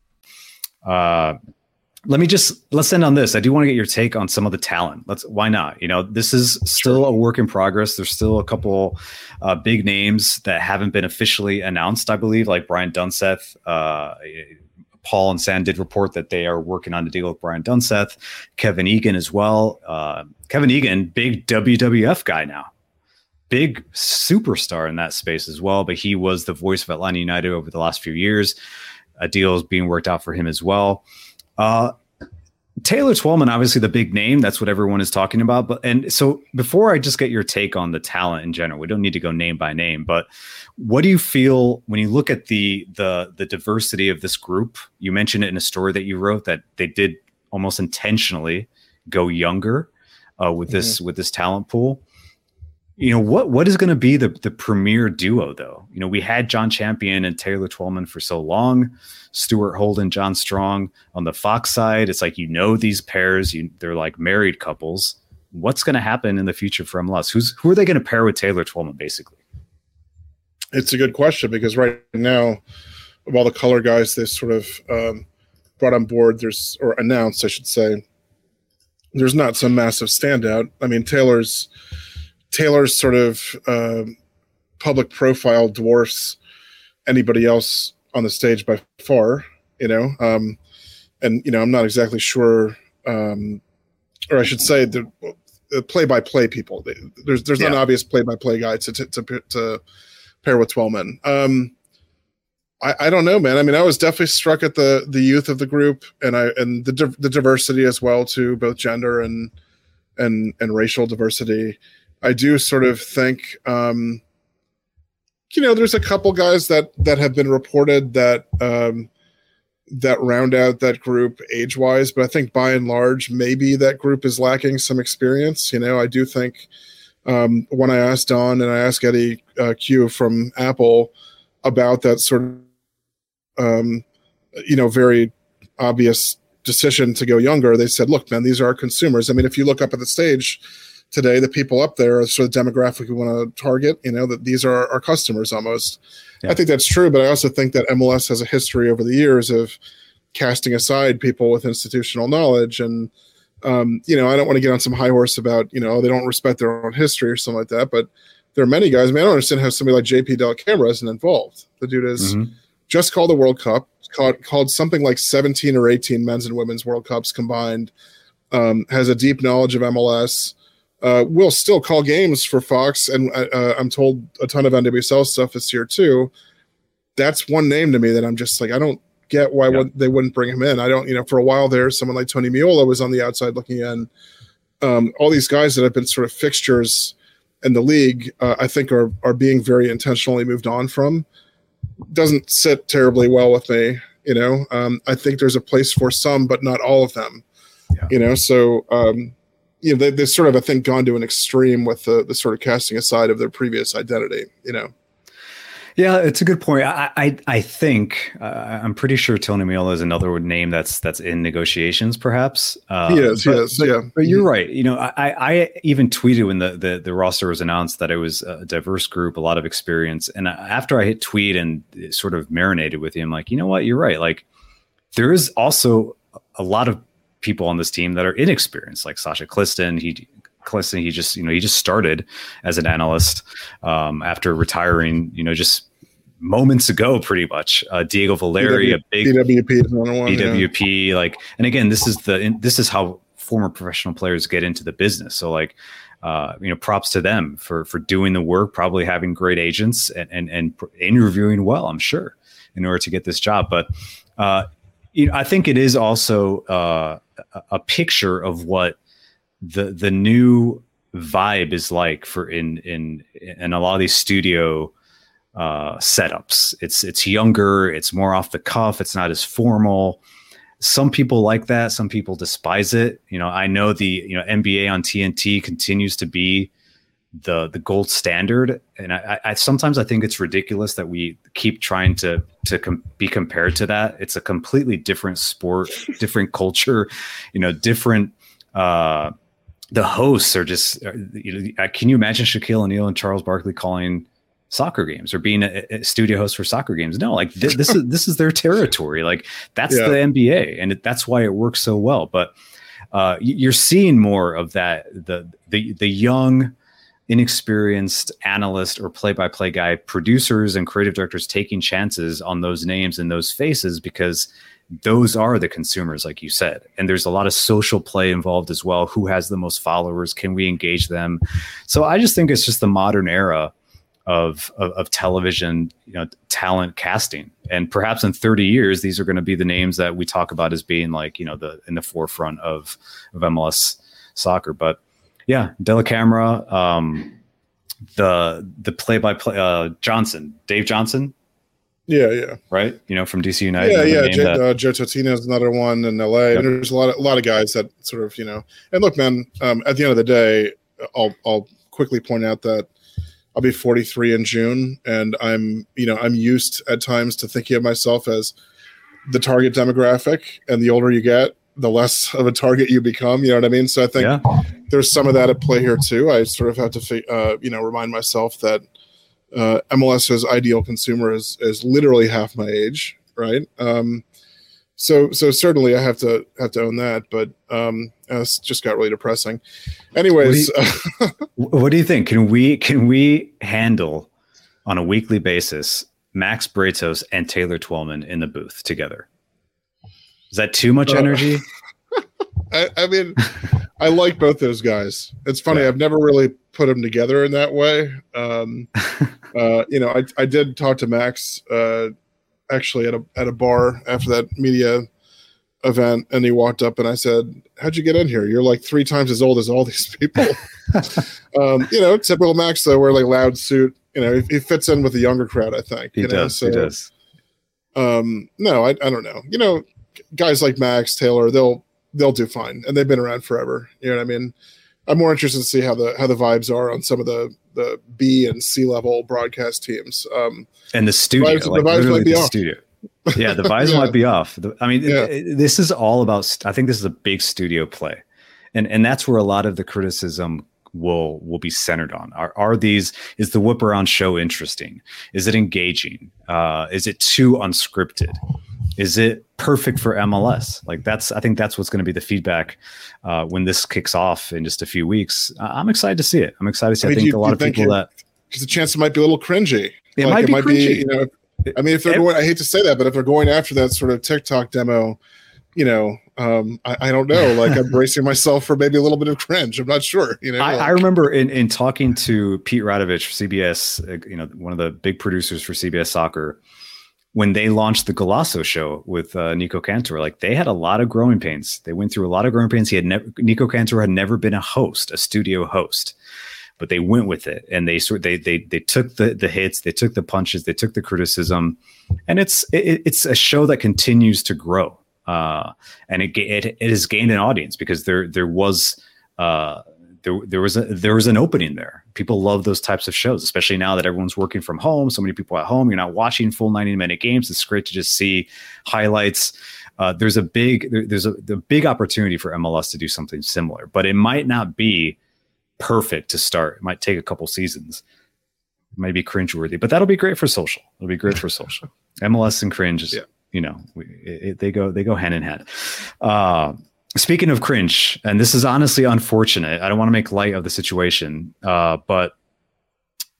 Uh, let me just let's end on this. I do want to get your take on some of the talent. Let's why not? You know, this is still a work in progress. There's still a couple uh, big names that haven't been officially announced. I believe, like Brian Dunseth. Uh, Paul and Sam did report that they are working on a deal with Brian Dunseth, Kevin Egan as well. Uh, Kevin Egan, big WWF guy now. big superstar in that space as well. But he was the voice of Atlanta United over the last few years. A deal is being worked out for him as well. Uh, Taylor Twellman, obviously the big name. That's what everyone is talking about. But and so before I just get your take on the talent in general, we don't need to go name by name. But what do you feel when you look at the the the diversity of this group? You mentioned it in a story that you wrote that they did almost intentionally go younger uh, with this mm-hmm. with this talent pool. You know what what is going to be the the premier duo though? You know we had John Champion and Taylor Twellman for so long, Stuart Holden, John Strong on the Fox side. It's like you know these pairs, you they're like married couples. What's going to happen in the future for MLS? Who's who are they going to pair with Taylor Twellman basically? It's a good question because right now, of all the color guys they sort of um, brought on board, there's or announced, I should say, there's not some massive standout. I mean, Taylor's Taylor's sort of uh, public profile dwarfs anybody else on the stage by far. You know, um, and you know, I'm not exactly sure, um, or I should say the, play-by-play people. There's there's yeah. an obvious play-by-play guy to to, to, to pair with Twellman. Um, I, I don't know, man. I mean, I was definitely struck at the the youth of the group, and I and the the diversity as well, too, both gender and and and racial diversity. I do sort of think, um, you know, there's a couple guys that that have been reported that um, that round out that group age wise, but I think by and large, maybe that group is lacking some experience. You know, I do think um, when I asked Don and I asked Eddy uh, Cue from Apple about that sort of um, you know, very obvious decision to go younger, they said, look, man, these are our consumers. I mean, if you look up at the stage today, the people up there are sort of demographic we want to target, you know, that these are our customers almost. Yeah. I think that's true, but I also think that MLS has a history over the years of casting aside people with institutional knowledge and um, you know, I don't want to get on some high horse about, you know, they don't respect their own history or something like that, but there are many guys. I mean, I don't understand how somebody like JP Dellacamera isn't involved. The dude is mm-hmm just called the World Cup, called, called something like 17 or 18 men's and women's World Cups combined, um, has a deep knowledge of MLS. Uh, will still call games for Fox, and uh, uh I'm told a ton of NWSL stuff is here too. That's one name to me that I'm just like I don't get why would, they wouldn't bring him in. I don't, you know, for a while there, someone like Tony Meola was on the outside looking in. Um, all these guys that have been sort of fixtures in the league, uh, I think are are being very intentionally moved on from doesn't sit terribly well with me. You know, um, I think there's a place for some, but not all of them. Yeah. You know, so um, you know they, they've sort of I think gone to an extreme with the the sort of casting aside of their previous identity. You know. Yeah, it's a good point. I I, I think uh, I'm pretty sure Tony Meola is another name that's that's in negotiations, perhaps. Uh, he is, but, he is, but, yeah. But you're right. You know, I I even tweeted when the, the the roster was announced that it was a diverse group, a lot of experience. And after I hit tweet and sort of marinated with him, like, you know what, you're right. Like, there is also a lot of people on this team that are inexperienced, like Sacha Kljestan. He Kljestan, he just, you know, he just started as an analyst um, after retiring, you know, just moments ago, pretty much. Uh, Diego Valeri, DW, a big DWP, DWP, yeah. like, and again, this is the this is how former professional players get into the business. So, like, uh, you know, props to them for for doing the work, probably having great agents and and, and interviewing well. I'm sure in order to get this job, but. Uh, you know, I think it is also uh, a picture of what the the new vibe is like for in in in a lot of these studio uh, setups. It's it's younger, it's more off the cuff, it's not as formal. Some people like that, some people despise it. You know, I know the you know NBA on TNT continues to be the the gold standard, and I, I sometimes I think it's ridiculous that we keep trying to to com- be compared to that. It's a completely different sport, different culture, you know, different. Uh, the hosts are just. You know, can you imagine Shaquille O'Neal and Charles Barkley calling soccer games or being a, a studio host for soccer games. No, like th- this is this is their territory. Like that's yeah. the NBA, and it, that's why it works so well. But uh, you're seeing more of that the the the young inexperienced analyst or play-by-play guy, producers and creative directors taking chances on those names and those faces because those are the consumers, like you said. And there's a lot of social play involved as well. Who has the most followers? Can we engage them? So I just think it's just the modern era of, of, of television, you know, talent casting. And perhaps in 30 years, these are going to be the names that we talk about as being like, you know, the in the forefront of, of MLS soccer. But yeah, Dellacamera, um, the the play by play uh, Johnson, Dave Johnson. Yeah, yeah, right. You know, from DC United. Yeah, yeah. J- uh, Joe Totino is another one in LA. Yep. And there's a lot of a lot of guys that sort of you know. And look, man, um, at the end of the day, I'll I'll quickly point out that I'll be 43 in June, and I'm you know I'm used at times to thinking of myself as the target demographic, and the older you get, the less of a target you become. You know what I mean? So I think yeah. there's some of that at play here too. I sort of have to, uh, you know, remind myself that uh, MLS's ideal consumer is is literally half my age, right? Um, so so certainly I have to have to own that, but um, it's just got really depressing. Anyways, what do, you, what do you think? Can we can we handle on a weekly basis Max Bretos and Taylor Twellman in the booth together? Is that too much uh, energy? I, I, mean, I like both those guys. It's funny. Yeah. I've never really put them together in that way. Um, uh, you know, I, I did talk to Max uh, actually at a at a bar after that media event, and he walked up and I said, "How'd you get in here? You're like three times as old as all these people." um, you know, typical Max though, wear like loud suit. You know, he, he, fits in with the younger crowd. I think he you does. So, he does. Um, no, I, I don't know. You know, guys like Max Taylor, they'll they'll do fine, and they've been around forever. You know what I mean? I'm more interested to see how the how the vibes are on some of the the B and C level broadcast teams. Um, and the studio, vibes, like the vibes might be off. studio. Yeah, the vibes yeah. might be off. I mean, yeah. it, this is all about. I think this is a big studio play, and and that's where a lot of the criticism will will be centered on are, are these is the whip around show interesting is it engaging uh is it too unscripted is it perfect for MLS? Like that's I think that's what's going to be the feedback uh, when this kicks off in just a few weeks. I'm excited to see it. I'm excited to see. I, mean, I think you, a lot of people that there's a chance it might be a little cringy. It like might be it might. Be, you know, I mean, if they're going, I hate to say that, but if they're going after that sort of TikTok demo, you know, um, I, I, don't know. Like I'm bracing myself for maybe a little bit of cringe. I'm not sure. You know, I, like, I remember in, in talking to Pete Radovich, CBS, uh, you know, one of the big producers for CBS Soccer when they launched the Golazo show with uh, Nico Cantor, like they had a lot of growing pains. They went through a lot of growing pains. He had never Nico Cantor had never been a host, a studio host, but they went with it and they sort they they they took the the hits, they took the punches, they took the criticism, and it's it, it's a show that continues to grow. Uh, and it, it it has gained an audience because there there was uh, there, there was a there was an opening there. People love those types of shows, especially now that everyone's working from home. So many people at home. You're not watching full 90 minute games. It's great to just see highlights. Uh, there's a big there, there's a the big opportunity for MLS to do something similar, but it might not be perfect to start. It might take a couple seasons. It might be cringeworthy, but that'll be great for social. It'll be great for social. MLS and cringe is, yeah. you know, we, it, they go they go hand in hand. Uh, speaking of cringe, and this is honestly unfortunate. I don't want to make light of the situation, uh, but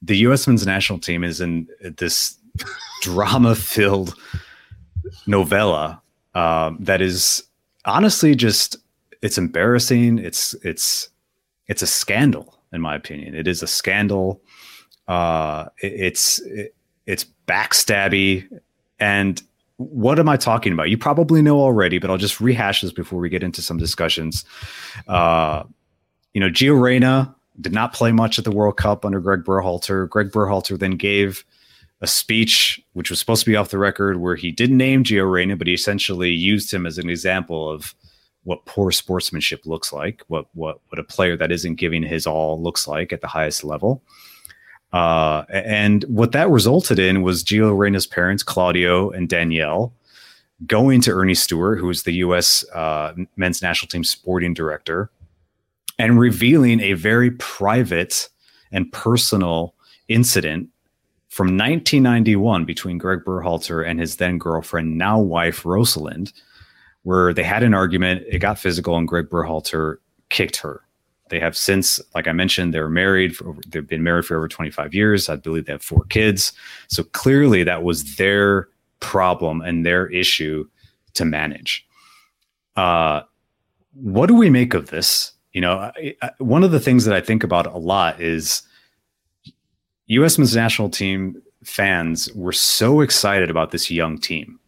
the U.S. men's national team is in this drama-filled novella uh, that is honestly just it's embarrassing. It's it's it's a scandal, in my opinion. It is a scandal. Uh, it, it's it, it's backstabby, and what am I talking about? You probably know already, but I'll just rehash this before we get into some discussions. Uh, you know, Gio Reyna did not play much at the World Cup under Greg Berhalter. Greg Berhalter then gave a speech, which was supposed to be off the record, where he didn't name Gio Reyna, but he essentially used him as an example of what poor sportsmanship looks like, what what what a player that isn't giving his all looks like at the highest level. Uh, and what that resulted in was Gio Reyna's parents, Claudio and Danielle, going to Ernie Stewart, who is the U.S. Uh, men's national team sporting director, and revealing a very private and personal incident from 1991 between Greg Berhalter and his then girlfriend, now wife, Rosalind, where they had an argument. It got physical, and Greg Berhalter kicked her they have since, like I mentioned, they're married. For, they've been married for over 25 years. I believe they have four kids. So clearly, that was their problem and their issue to manage. Uh, what do we make of this? You know, I, I, one of the things that I think about a lot is U.S. men's national team fans were so excited about this young team,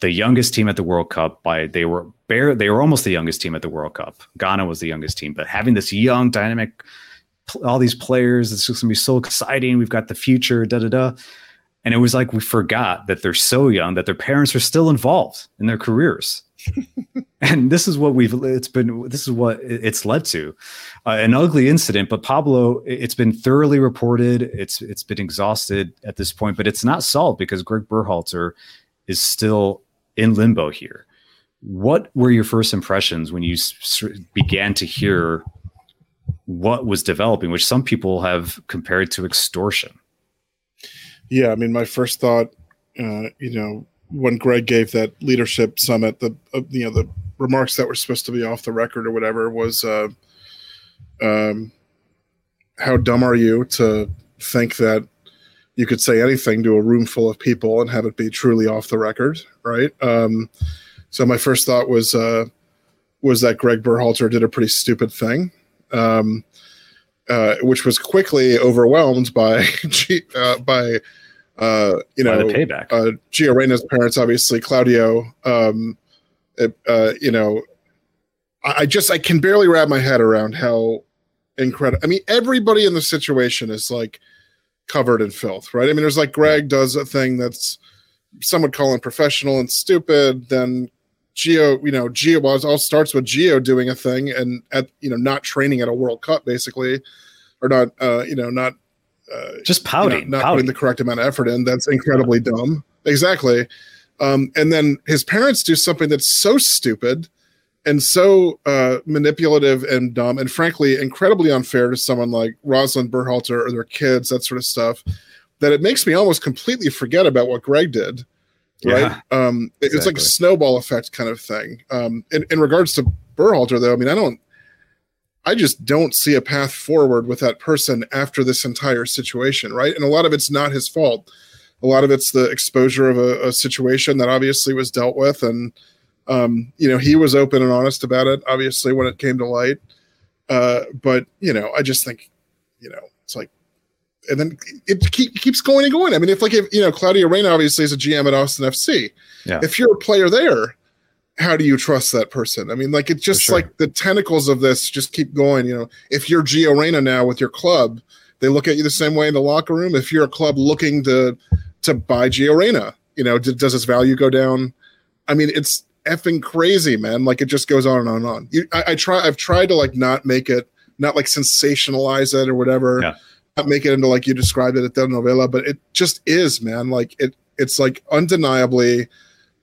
the youngest team at the World Cup. By they were bare, they were almost the youngest team at the World Cup. Ghana was the youngest team, but having this young, dynamic, all these players, it's just gonna be so exciting. We've got the future, da da da. And it was like we forgot that they're so young that their parents are still involved in their careers. and this is what we've it's been this is what it's led to uh, an ugly incident but pablo it's been thoroughly reported it's it's been exhausted at this point but it's not solved because greg berhalter is still in limbo here what were your first impressions when you began to hear what was developing which some people have compared to extortion yeah i mean my first thought uh, you know when Greg gave that leadership summit, the uh, you know the remarks that were supposed to be off the record or whatever was, uh, um, how dumb are you to think that you could say anything to a room full of people and have it be truly off the record, right? Um, so my first thought was uh, was that Greg Berhalter did a pretty stupid thing. Um, uh, which was quickly overwhelmed by uh, by uh, you know, payback. Uh, Gio Reyna's parents, obviously, Claudio. Um, uh, you know, I just I can barely wrap my head around how incredible. I mean, everybody in the situation is like covered in filth, right? I mean, there's like Greg does a thing that's some would call unprofessional and stupid. Then Gio, you know, Gio well, all starts with Gio doing a thing and at you know not training at a World Cup basically, or not, uh, you know, not uh, just pouting, you know, not pouting. putting the correct amount of effort in. That's incredibly dumb. Exactly. Um, and then his parents do something that's so stupid and so uh, manipulative and dumb, and frankly, incredibly unfair to someone like Rosalind Berhalter or their kids, that sort of stuff, that it makes me almost completely forget about what Greg did. Right. Yeah, um, exactly. It's like a snowball effect kind of thing. Um, in, in regards to Berhalter, though, I mean, I don't, I just don't see a path forward with that person after this entire situation, right? And a lot of it's not his fault. A lot of it's the exposure of a, a situation that obviously was dealt with, and um, you know he was open and honest about it. Obviously, when it came to light, uh, but you know, I just think, you know, it's like, and then it keep, keeps going and going. I mean, if like if you know, Claudio Reyna obviously is a GM at Austin FC. Yeah. If you're a player there, how do you trust that person? I mean, like it's just sure. like the tentacles of this just keep going. You know, if you're Gio Reyna now with your club, they look at you the same way in the locker room. If you're a club looking to to buy Gio Reyna, you know, d- does its value go down? I mean, it's effing crazy, man. Like it just goes on and on and on. You, I, I, try, I've tried to like not make it, not like sensationalize it or whatever, yeah. Not make it into like you described it at the novella, but it just is, man. Like it, it's like undeniably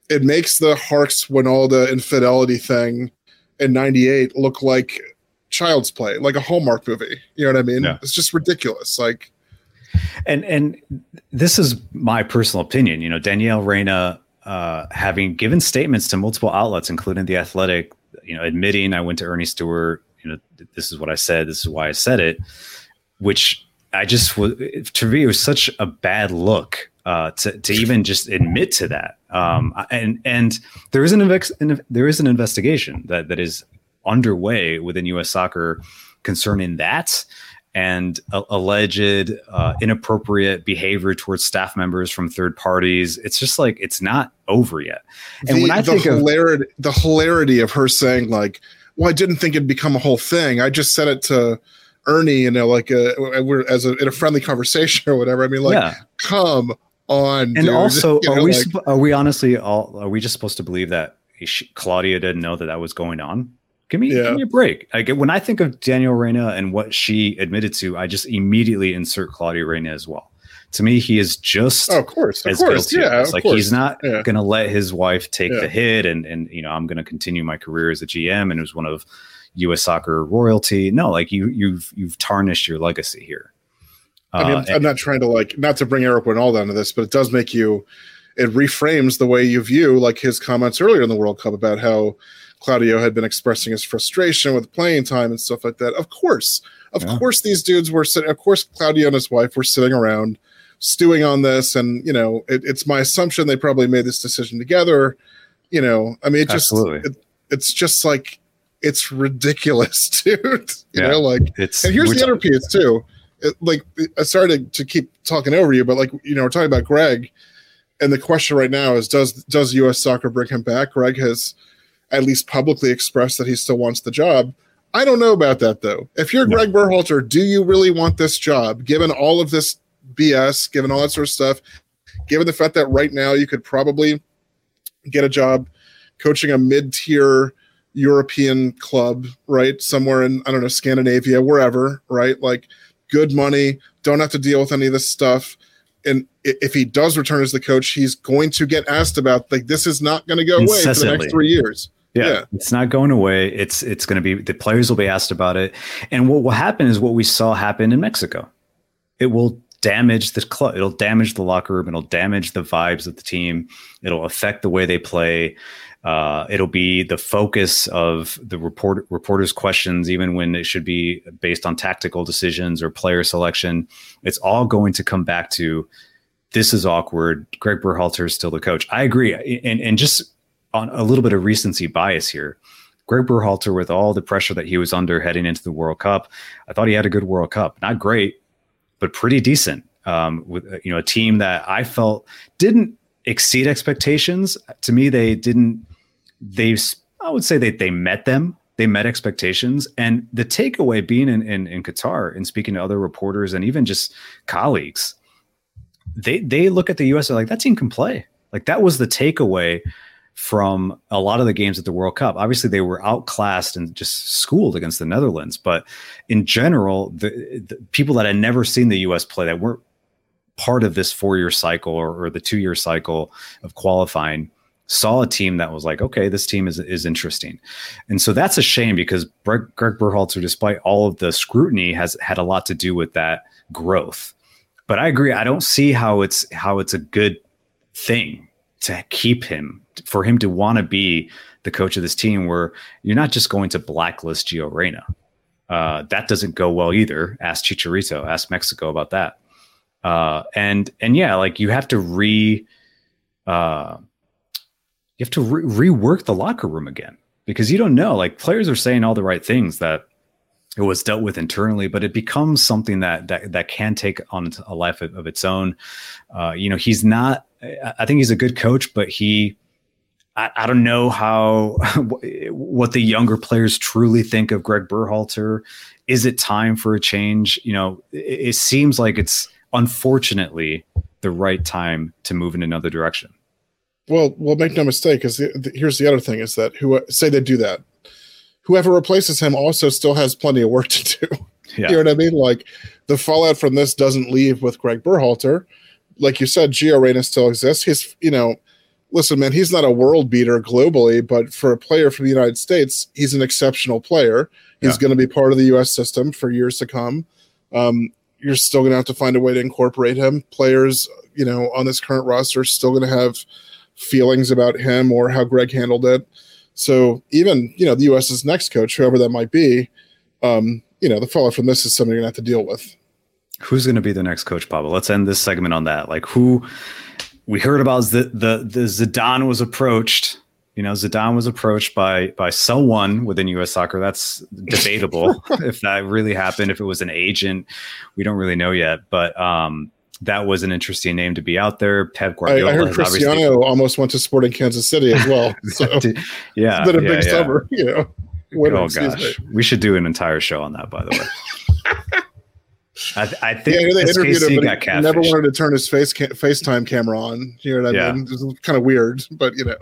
it makes the Harkes Wynalda infidelity thing in 98 look like child's play, like a Hallmark movie. You know what I mean? Yeah. It's just ridiculous. Like, and and this is my personal opinion. You know, Danielle Reyna, uh, having given statements to multiple outlets, including the Athletic, you know, admitting I went to Ernie Stewart. You know, this is what I said. This is why I said it. Which I just was to me, it was such a bad look uh, to to even just admit to that. Um, and and there is an, inve- there is an investigation that that is underway within U.S. Soccer concerning that and a- alleged uh, inappropriate behavior towards staff members from third parties. It's just like it's not over yet. And the, when I the think hilarity, of the hilarity of her saying like, "Well, I didn't think it'd become a whole thing. I just said it to." Ernie, you know, like uh, a, we're as a in a friendly conversation or whatever. I mean, like, yeah. come on. And dude. also, You are know, we like- are we honestly all are we just supposed to believe that she, Claudio didn't know that that was going on? Give me Yeah. give me a break. Like when I think of Danielle Reyna and what she admitted to, I just immediately insert Claudio Reyna as well. To me, he is just Oh, of course, of as course, guilty. yeah, like course. he's not Yeah. going to let his wife take Yeah. the hit, and and you know I'm going to continue my career as a GM, and it was one of U.S. soccer royalty. No, like you you've you've tarnished your legacy here. I mean, Uh, I'm, I'm not trying to like not to bring Eric Wynalda into this, but it does make you. It reframes the way you view like his comments earlier in the World Cup about how Claudio had been expressing his frustration with playing time and stuff like that. Of course, of yeah. course, these dudes were sitting. Of course, Claudio and his wife were sitting around stewing on this, and you know, it, it's my assumption they probably made this decision together. You know, I mean, it just it, it's just like it's ridiculous, dude. you yeah, know, like it's. And here's the other piece too. It, like, I started to, to keep talking over you, but like, you know, we're talking about Greg, and the question right now is, does does U.S. Soccer bring him back? Greg has at least publicly expressed that he still wants the job. I don't know about that though. If you're no. Greg Berhalter, do you really want this job? Given all of this BS, given all that sort of stuff, given the fact that right now you could probably get a job coaching a mid-tier European club, right? Somewhere in I don't know Scandinavia, wherever, right? Like good money, don't have to deal with any of this stuff. And if he does return as the coach, he's going to get asked about like this is not going to go away for the next three years. Yeah, yeah, it's not going away. It's it's going to be the players will be asked about it, and what will happen is what we saw happen in Mexico. It will damage the club. It'll damage the locker room. It'll damage the vibes of the team. It'll affect the way they play. Uh, it'll be the focus of the report reporters' questions, even when it should be based on tactical decisions or player selection. It's all going to come back to this is awkward. Greg Berhalter is still the coach. I agree, and and just on a little bit of recency bias here. Greg Berhalter, with all the pressure that he was under heading into the World Cup, I thought he had a good World Cup. Not great, but pretty decent. Um, with you know a team that I felt didn't exceed expectations. To me, they didn't. They I would say that they met them. They met expectations, and the takeaway being in, in in Qatar and speaking to other reporters and even just colleagues, they they look at the U.S. Like that team can play. Like that was the takeaway from a lot of the games at the World Cup. Obviously, they were outclassed and just schooled against the Netherlands. But in general, the, the people that had never seen the U.S. play that weren't part of this four-year cycle or, or the two-year cycle of qualifying saw a team that was like, okay, this team is is interesting, and so that's a shame because Greg, Greg Berhalter, despite all of the scrutiny, has had a lot to do with that growth. But I agree, I don't see how it's how it's a good thing to keep him for him to want to be the coach of this team where you're not just going to blacklist Gio Reyna. Uh, that doesn't go well either. Ask Chicharito, ask Mexico about that. Uh, and and yeah, like you have to re uh, you have to re- rework the locker room again because you don't know. Like players are saying all the right things that it was dealt with internally, but it becomes something that that that can take on a life of, of its own. Uh, you know, he's not. I think he's a good coach, but he I, I don't know how what the younger players truly think of Greg Berhalter. Is it time for a change? You know, it, it seems like it's unfortunately the right time to move in another direction. Well, well, make no mistake. Because here's the other thing: is that who say they do that, whoever replaces him also still has plenty of work to do. Yeah. You know what I mean? Like the fallout from this doesn't leave with Greg Berhalter. Like you said, Gio Reyna still exists. He's, you know, listen, man, he's not a world beater globally, but for a player from the United States, he's an exceptional player. He's yeah. going to be part of the U.S. system for years to come. Um, you're still going to have to find a way to incorporate him. Players, you know, on this current roster still going to have feelings about him or how Greg handled it. So even you know the U.S.'s next coach, whoever that might be, um, you know, the fallout from this is something you're going to have to deal with. Who's going to be the next coach, Pablo? Let's end this segment on that. Like who we heard about the the the Zidane was approached. You know, Zidane was approached by by someone within U.S. Soccer. That's debatable if that really happened. If it was an agent, we don't really know yet. But um, that was an interesting name to be out there. Pep Guardiola. I, I heard Cristiano almost went to Sporting Kansas City as well. So yeah, it's been a yeah, big yeah. summer. You know. oh gosh, we should do an entire show on that. By the way. I, th- I think yeah, they interviewed him, but he never wanted to turn his face ca- FaceTime camera on. You know what I yeah. mean? It's kind of weird, but you know.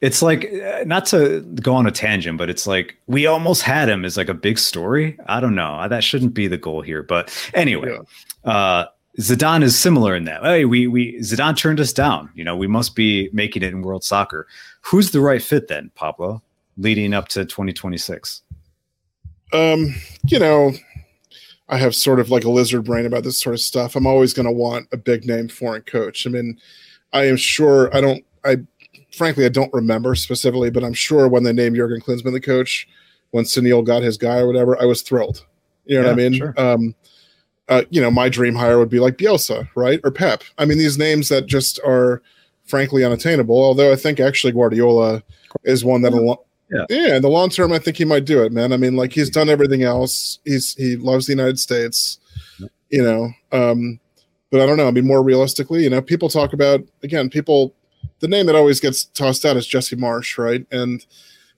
It's like uh, not to go on a tangent, but it's like we almost had him as like a big story. I don't know. That shouldn't be the goal here, but anyway, yeah. uh, Zidane is similar in that. Hey, we we Zidane turned us down. You know, we must be making it in world soccer. Who's the right fit then, Pablo, leading up to 2026? Um, you know, I have sort of like a lizard brain about this sort of stuff. I'm always going to want a big name foreign coach. I mean, I am sure I don't. I frankly, I don't remember specifically, but I'm sure when they named Jurgen Klinsmann the coach, when Sunil got his guy or whatever, I was thrilled. You know yeah, what I mean? Sure. Um, uh, you know, my dream hire would be like Bielsa, right, or Pep. I mean, these names that just are frankly unattainable. Although I think actually Guardiola is one that'll. Yeah. yeah, in the long term, I think he might do it, man. I mean, like he's done everything else. He's he loves the United States, you know. Um, but I don't know. I mean, more realistically, you know, people talk about again, people. The name that always gets tossed out is Jesse Marsch, right? And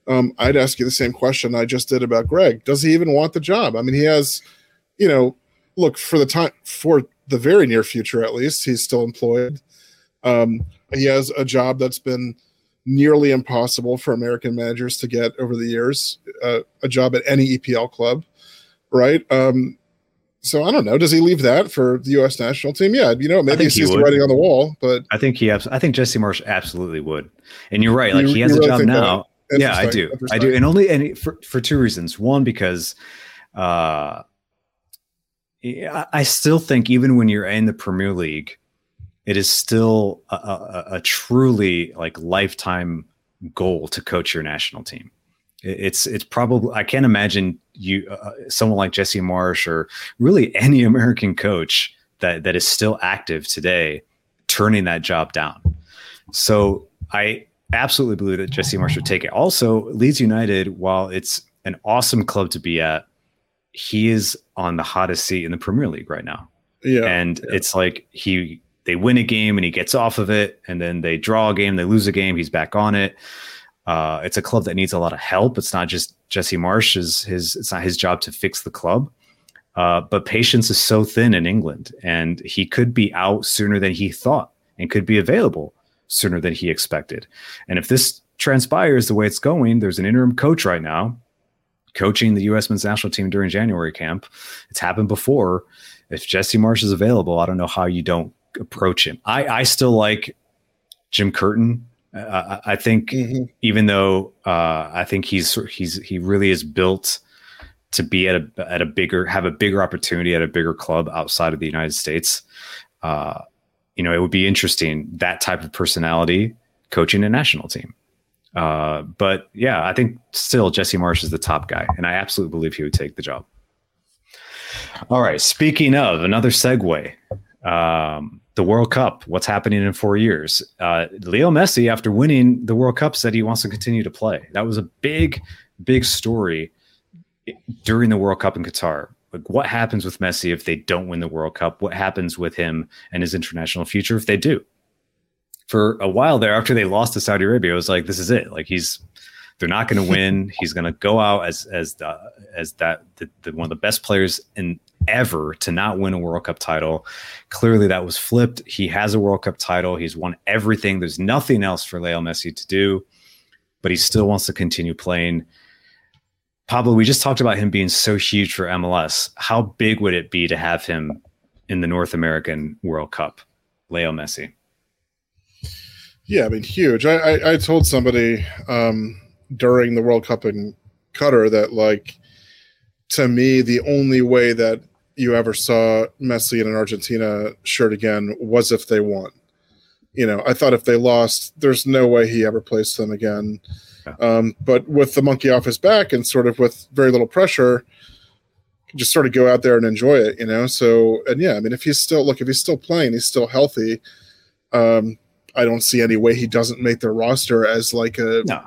um, I'd ask you the same question I just did about Greg. Does he even want the job? I mean, he has, you know, look for the time for the very near future at least. He's still employed. Um, he has a job that's been nearly impossible for American managers to get over the years. Uh, a job at any EPL club, right? Um, so I don't know. Does he leave that for the U.S. national team? Yeah, you know, maybe he sees the writing on the wall. But I think he, abs- I think Jesse Marsch absolutely would. And you're right. Like you, he has a really job now. Yeah, I do. I do. And only and for for two reasons. One, because uh, I still think even when you're in the Premier League, it is still a, a, a truly like lifetime goal to coach your national team. It's it's probably I can't imagine you uh, uh, someone like Jesse Marsch or really any American coach that that is still active today turning that job down. So I absolutely believe that Jesse Marsch would take it. Also, Leeds United, while it's an awesome club to be at, he is on the hottest seat in the Premier League right now. Yeah. And yeah. it's like he they win a game and he gets off of it, and then they draw a game, they lose a game, he's back on it. Uh, it's a club that needs a lot of help. It's not just Jesse Marsch's his. It's not his job to fix the club. Uh, but patience is so thin in England, and he could be out sooner than he thought, and could be available sooner than he expected. And if this transpires the way it's going, there's an interim coach right now coaching the U.S. men's national team during January camp. It's happened before. If Jesse Marsch is available, I don't know how you don't approach him. I, I still like Jim Curtin. Uh, I think mm-hmm. even though uh, I think he's he's he really is built to be at a at a bigger have a bigger opportunity at a bigger club outside of the United States. Uh, you know, it would be interesting that type of personality coaching a national team. Uh, but yeah, I think still Jesse Marsch is the top guy, and I absolutely believe he would take the job. All right. Speaking of another segue, um, the World Cup. What's happening in four years? Uh, Leo Messi, after winning the World Cup, said he wants to continue to play. That was a big, big story during the World Cup in Qatar. Like, what happens with Messi if they don't win the World Cup? What happens with him and his international future if they do? For a while there, after they lost to Saudi Arabia, it was like, this is it. Like, he's they're not going to win. He's going to go out as as the, as that the, the, one of the best players in ever to not win a World Cup title. Clearly, that was flipped. He has a World Cup title. He's won everything. There's nothing else for Leo Messi to do, but he still wants to continue playing. Pablo, we just talked about him being so huge for MLS. How big would it be to have him in the North American World Cup, Leo Messi? Yeah, I mean, huge. I, I, I told somebody um, during the World Cup in Qatar that, like, to me, the only way that you ever saw Messi in an Argentina shirt again was if they won. You know, I thought if they lost, there's no way he ever plays them again. Um, but with the monkey off his back and sort of with very little pressure, just sort of go out there and enjoy it, you know. So and yeah, I mean, if he's still look, if he's still playing, he's still healthy. Um, I don't see any way he doesn't make the roster as like a no.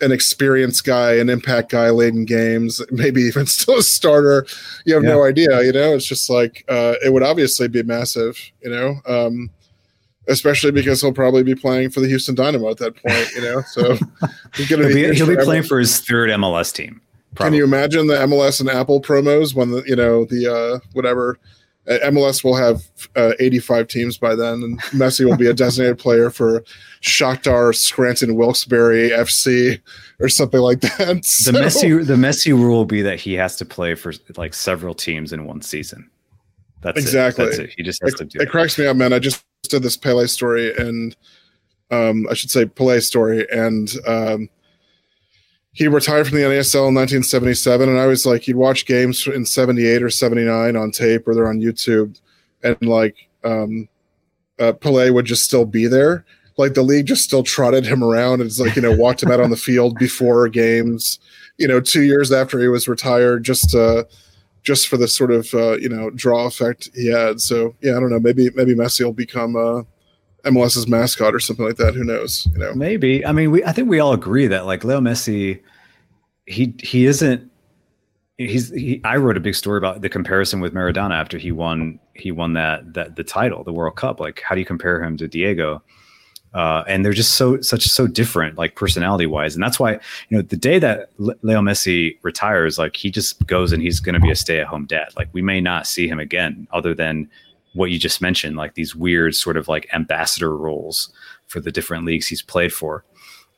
An experienced guy, an impact guy late in games, maybe even still a starter. You have yeah. no idea, you know. It's just like uh, it would obviously be massive, you know. Um, especially because he'll probably be playing for the Houston Dynamo at that point. You know, so he's going to be, he'll be playing for his third MLS team. Probably. Can you imagine the MLS and Apple promos when the you know the uh, whatever MLS will have uh, 85 teams by then, and Messi will be a designated player for Shakhtar, Scranton, Wilkes-Barre FC, or something like that. So. The Messi the Messi rule will be that he has to play for like several teams in one season. That's exactly. It. That's it. He just has it, to do it. It cracks me up, man. I just did this Pele story, and um, I should say Pele story, and um, he retired from the NASL in 1977. And I was like, he'd watch games in 78 or 79 on tape, or they're on YouTube, and like um, uh, Pele would just still be there, like the league just still trotted him around. It's like you know walked him out on the field before games. You know, two years after he was retired, just uh, just for the sort of uh, you know draw effect he had. So yeah, I don't know. Maybe maybe Messi will become uh, MLS's mascot or something like that. Who knows? You know, maybe. I mean, we I think we all agree that like Leo Messi, he he isn't. He's he, I wrote a big story about the comparison with Maradona after he won he won that that the title the World Cup like how do you compare him to Diego uh, and they're just so such so different, like personality wise, and that's why you know the day that Leo Messi retires, like he just goes and he's going to be a stay at home dad. Like we may not see him again, other than what you just mentioned, like these weird sort of like ambassador roles for the different leagues he's played for.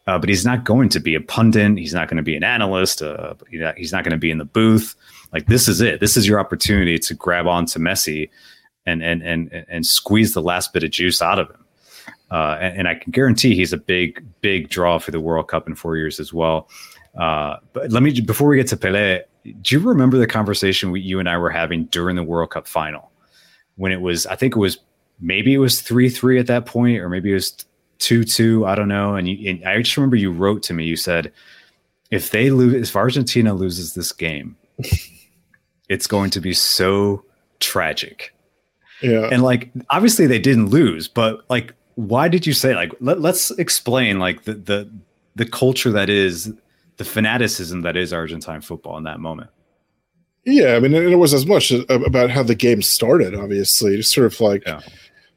Uh, but he's not going to be a pundit. He's not going to be an analyst. Uh, he's not going to be in the booth. Like this is it. This is your opportunity to grab onto Messi and and and and squeeze the last bit of juice out of him. Uh, and, and, I can guarantee he's a big, big draw for the World Cup in four years as well. Uh, but let me before we get to Pele, do you remember the conversation we, you and I were having during the World Cup final when it was? I think it was maybe it was three three at that point, or maybe it was two two. I don't know. And, you, and I just remember you wrote to me. You said, "If they lose, if Argentina loses this game, it's going to be so tragic." Yeah. And like obviously they didn't lose, but like why did you say like let, let's explain like the the the culture that is the fanaticism that is Argentine football in that moment. Yeah, I mean, it was as much about how the game started. Obviously, just sort of like yeah.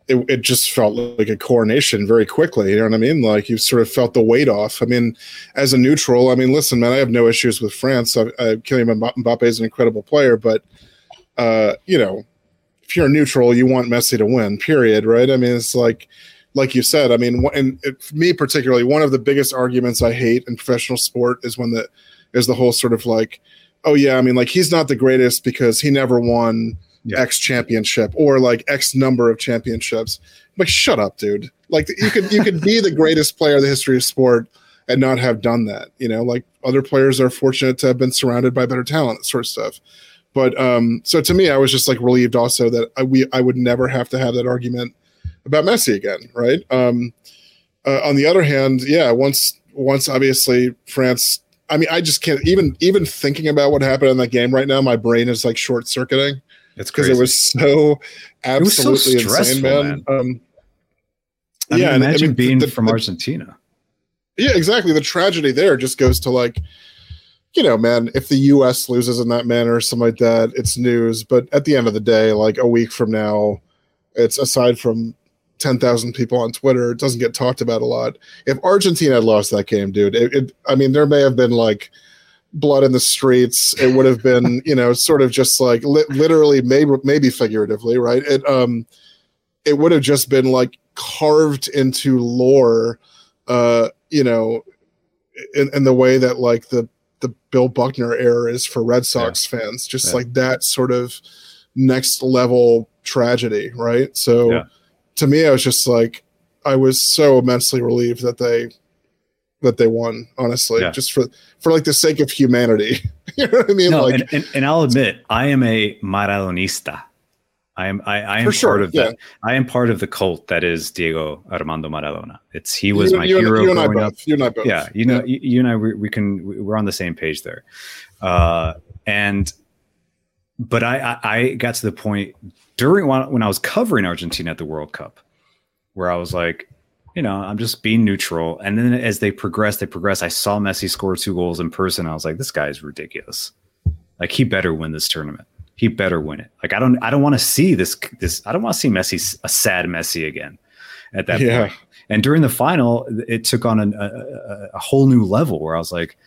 it, it just felt like a coronation very quickly. You know what I mean? Like you sort of felt the weight off. I mean, as a neutral, I mean, listen, man, I have no issues with France. I, I, Kylian Mbappe is an incredible player, but uh, you know, if you're neutral, you want Messi to win. Period. Right? I mean, it's like like you said, I mean, and it, me particularly, one of the biggest arguments I hate in professional sport is when the is the whole sort of like, oh yeah, I mean, like he's not the greatest because he never won yeah. X championship or like X number of championships. I'm like, shut up, dude. Like you could you could be the greatest player in the history of sport and not have done that. You know, like other players are fortunate to have been surrounded by better talent, that sort of stuff. But um, so to me, I was just like relieved also that I, we I would never have to have that argument about Messi again, right? Um, uh, on the other hand, yeah, once once obviously France. I mean, I just can't even even thinking about what happened in that game right now. My brain is like short circuiting. It's because it was so absolutely was so insane, man. man. Um, I yeah, mean, imagine I mean, being the, from the, Argentina. Yeah, exactly. The tragedy there just goes to like, you know, man, if the U.S. loses in that manner or something like that, it's news. But at the end of the day, like a week from now, it's aside from 10,000 people on Twitter. It doesn't get talked about a lot. If Argentina had lost that game, dude, it, it, I mean, there may have been like blood in the streets. It would have been, you know, sort of just like li- literally, maybe, maybe figuratively, right? It, um, it would have just been like carved into lore, uh, you know, in, in the way that like the, the Bill Buckner era is for Red Sox yeah. fans, just yeah. like that sort of next level tragedy, right? So, yeah to me, I was just like, I was so immensely relieved that they that they won. Honestly, yeah. just for for like the sake of humanity. you know what I mean? No, like, and, and, and, I'll admit, I am a Maradonista. I am I, I am part sure, of yeah. that. I am part of the cult that is Diego Armando Maradona. It's he was you, my you hero and, growing up. You and I both. Yeah, you know, yeah. You, you, and I we, we, can we're on the same page there. Uh, and but I, I I got to the point during when I was covering Argentina at the World Cup, where I was like, you know, I'm just being neutral. And then as they progress, they progress. I saw Messi score two goals in person. I was like, this guy is ridiculous. Like he better win this tournament. He better win it. Like I don't, I don't want to see this. This I don't want to see Messi a sad Messi again. At that yeah. point. And during the final, it took on a, a, a whole new level where I was like,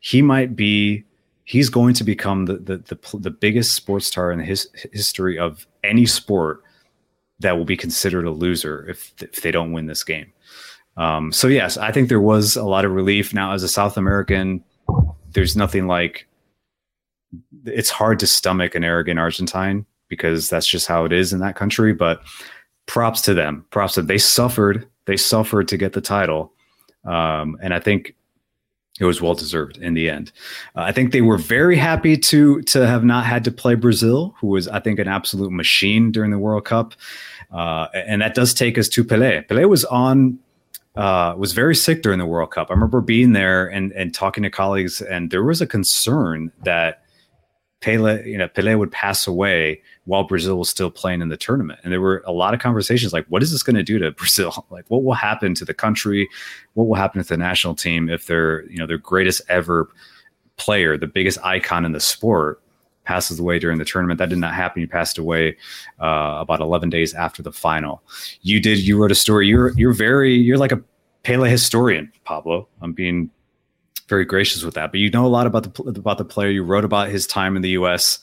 he might be he's going to become the the the, the biggest sports star in the his, history of any sport that will be considered a loser if if they don't win this game. Um, so yes, I think there was a lot of relief. Now, as a South American, there's nothing like it's hard to stomach an arrogant Argentine because that's just how it is in that country. But props to them. Props to them. They suffered. They suffered to get the title. Um, and I think it was well deserved in the end. Uh, I think they were very happy to to have not had to play Brazil, who was I think an absolute machine during the World Cup, uh, and that does take us to Pelé. Pelé was on uh, was very sick during the World Cup. I remember being there and and talking to colleagues, and there was a concern that Pele, you know, Pele would pass away while Brazil was still playing in the tournament. And there were a lot of conversations like, what is this going to do to Brazil? Like, what will happen to the country? What will happen to the national team if their, you know, their greatest ever player, the biggest icon in the sport, passes away during the tournament? That did not happen. He passed away uh, about 11 days after the final. You did. You wrote a story. You're you're very you're like a Pele historian, Pablo. I'm being very gracious with that. But you know a lot about the about the player. You wrote about his time in the U.S.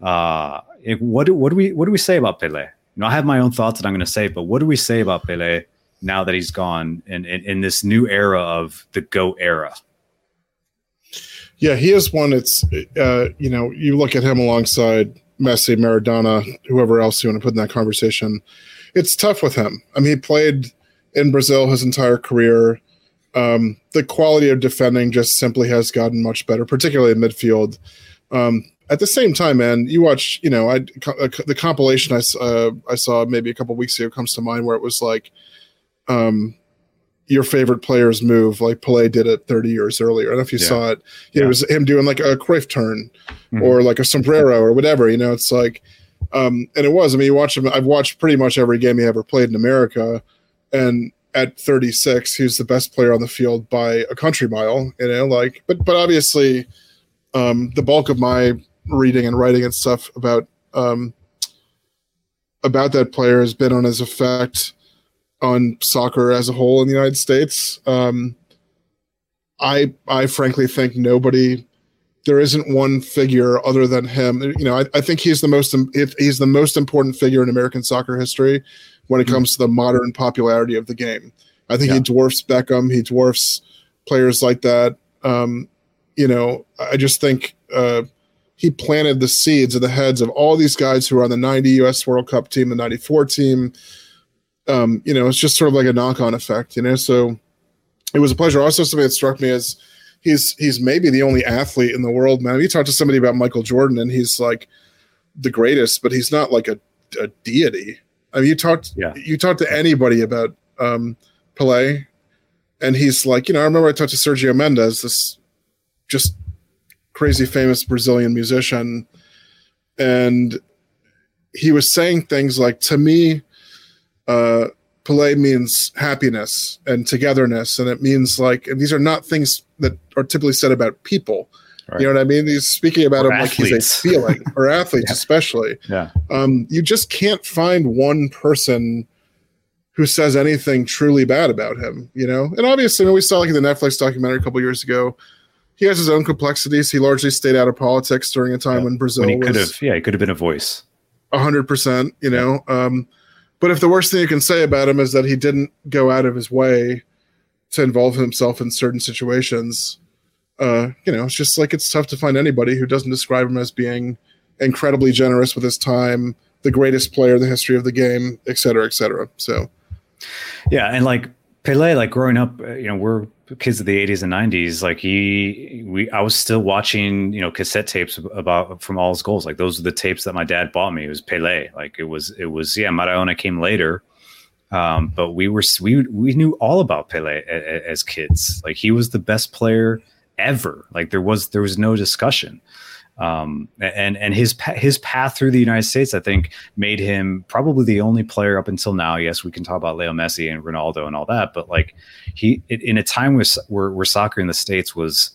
Uh, what do what do we what do we say about Pele? You know, I have my own thoughts that I'm going to say, but what do we say about Pele now that he's gone in, in, in this new era of the Go era? Yeah, he is one. It's uh, you know, you look at him alongside Messi, Maradona, whoever else you want to put in that conversation. It's tough with him. I mean, he played in Brazil his entire career. Um, the quality of defending just simply has gotten much better, particularly in midfield. Um, at the same time, man, you watch, you know, I uh, the compilation I uh, I saw maybe a couple weeks ago comes to mind where it was like, um, your favorite player's move, like Pelé did it 30 years earlier. I don't know if you yeah. saw it. Yeah. It was him doing like a Cruyff turn mm-hmm. or like a sombrero or whatever. You know, it's like, um, and it was. I mean, you watch him. I've watched pretty much every game he ever played in America, and at 36, he's the best player on the field by a country mile. You know, like, but but obviously, um, the bulk of my reading and writing and stuff about um, about that player has been on his effect on soccer as a whole in the United States. Um, I I frankly think nobody there isn't one figure other than him. You know, I, I think he's the most he's the most important figure in American soccer history when it comes to the modern popularity of the game. I think yeah. he dwarfs Beckham. He dwarfs players like that. Um, you know, I just think uh, he planted the seeds of the heads of all these guys who are on the 90 US World Cup team, the 94 team. Um, you know, it's just sort of like a knock on effect, you know. So it was a pleasure. Also, something that struck me is he's he's maybe the only athlete in the world, man. You talk to somebody about Michael Jordan and he's like the greatest, but he's not like a, a deity. I mean, you talked yeah. you talk to anybody about um, Pele, and he's like, you know, I remember I talked to Sergio Mendes, this just crazy famous Brazilian musician, and he was saying things like, to me, uh, Pele means happiness and togetherness, and it means like, and these are not things that are typically said about people. Right. You know what I mean? He's speaking about or him athletes. like he's a feeling, or athletes yeah. especially. Yeah. Um, you just can't find one person who says anything truly bad about him. You know, and obviously, I mean, we saw like in the Netflix documentary a couple years ago. He has his own complexities. He largely stayed out of politics during a time yeah. when Brazil when he could have, yeah, he could have been a voice. hundred percent. You know, um, but if the worst thing you can say about him is that he didn't go out of his way to involve himself in certain situations, uh, you know, it's just like it's tough to find anybody who doesn't describe him as being incredibly generous with his time, the greatest player in the history of the game, et cetera, et cetera. So, yeah, and like Pele, like growing up, uh, you know, we're kids of the 80s and 90s like he we i was still watching you know cassette tapes about from all his goals. Like those are the tapes that my dad bought me. It was pele. Like it was it was yeah maradona came later. Um, but we were we we knew all about pele as kids. Like he was the best player ever. Like there was there was no discussion um, and and his his path through the United States, I think, made him probably the only player up until now. Yes, we can talk about Leo Messi and Ronaldo and all that, but like he in a time where, where, where soccer in the states was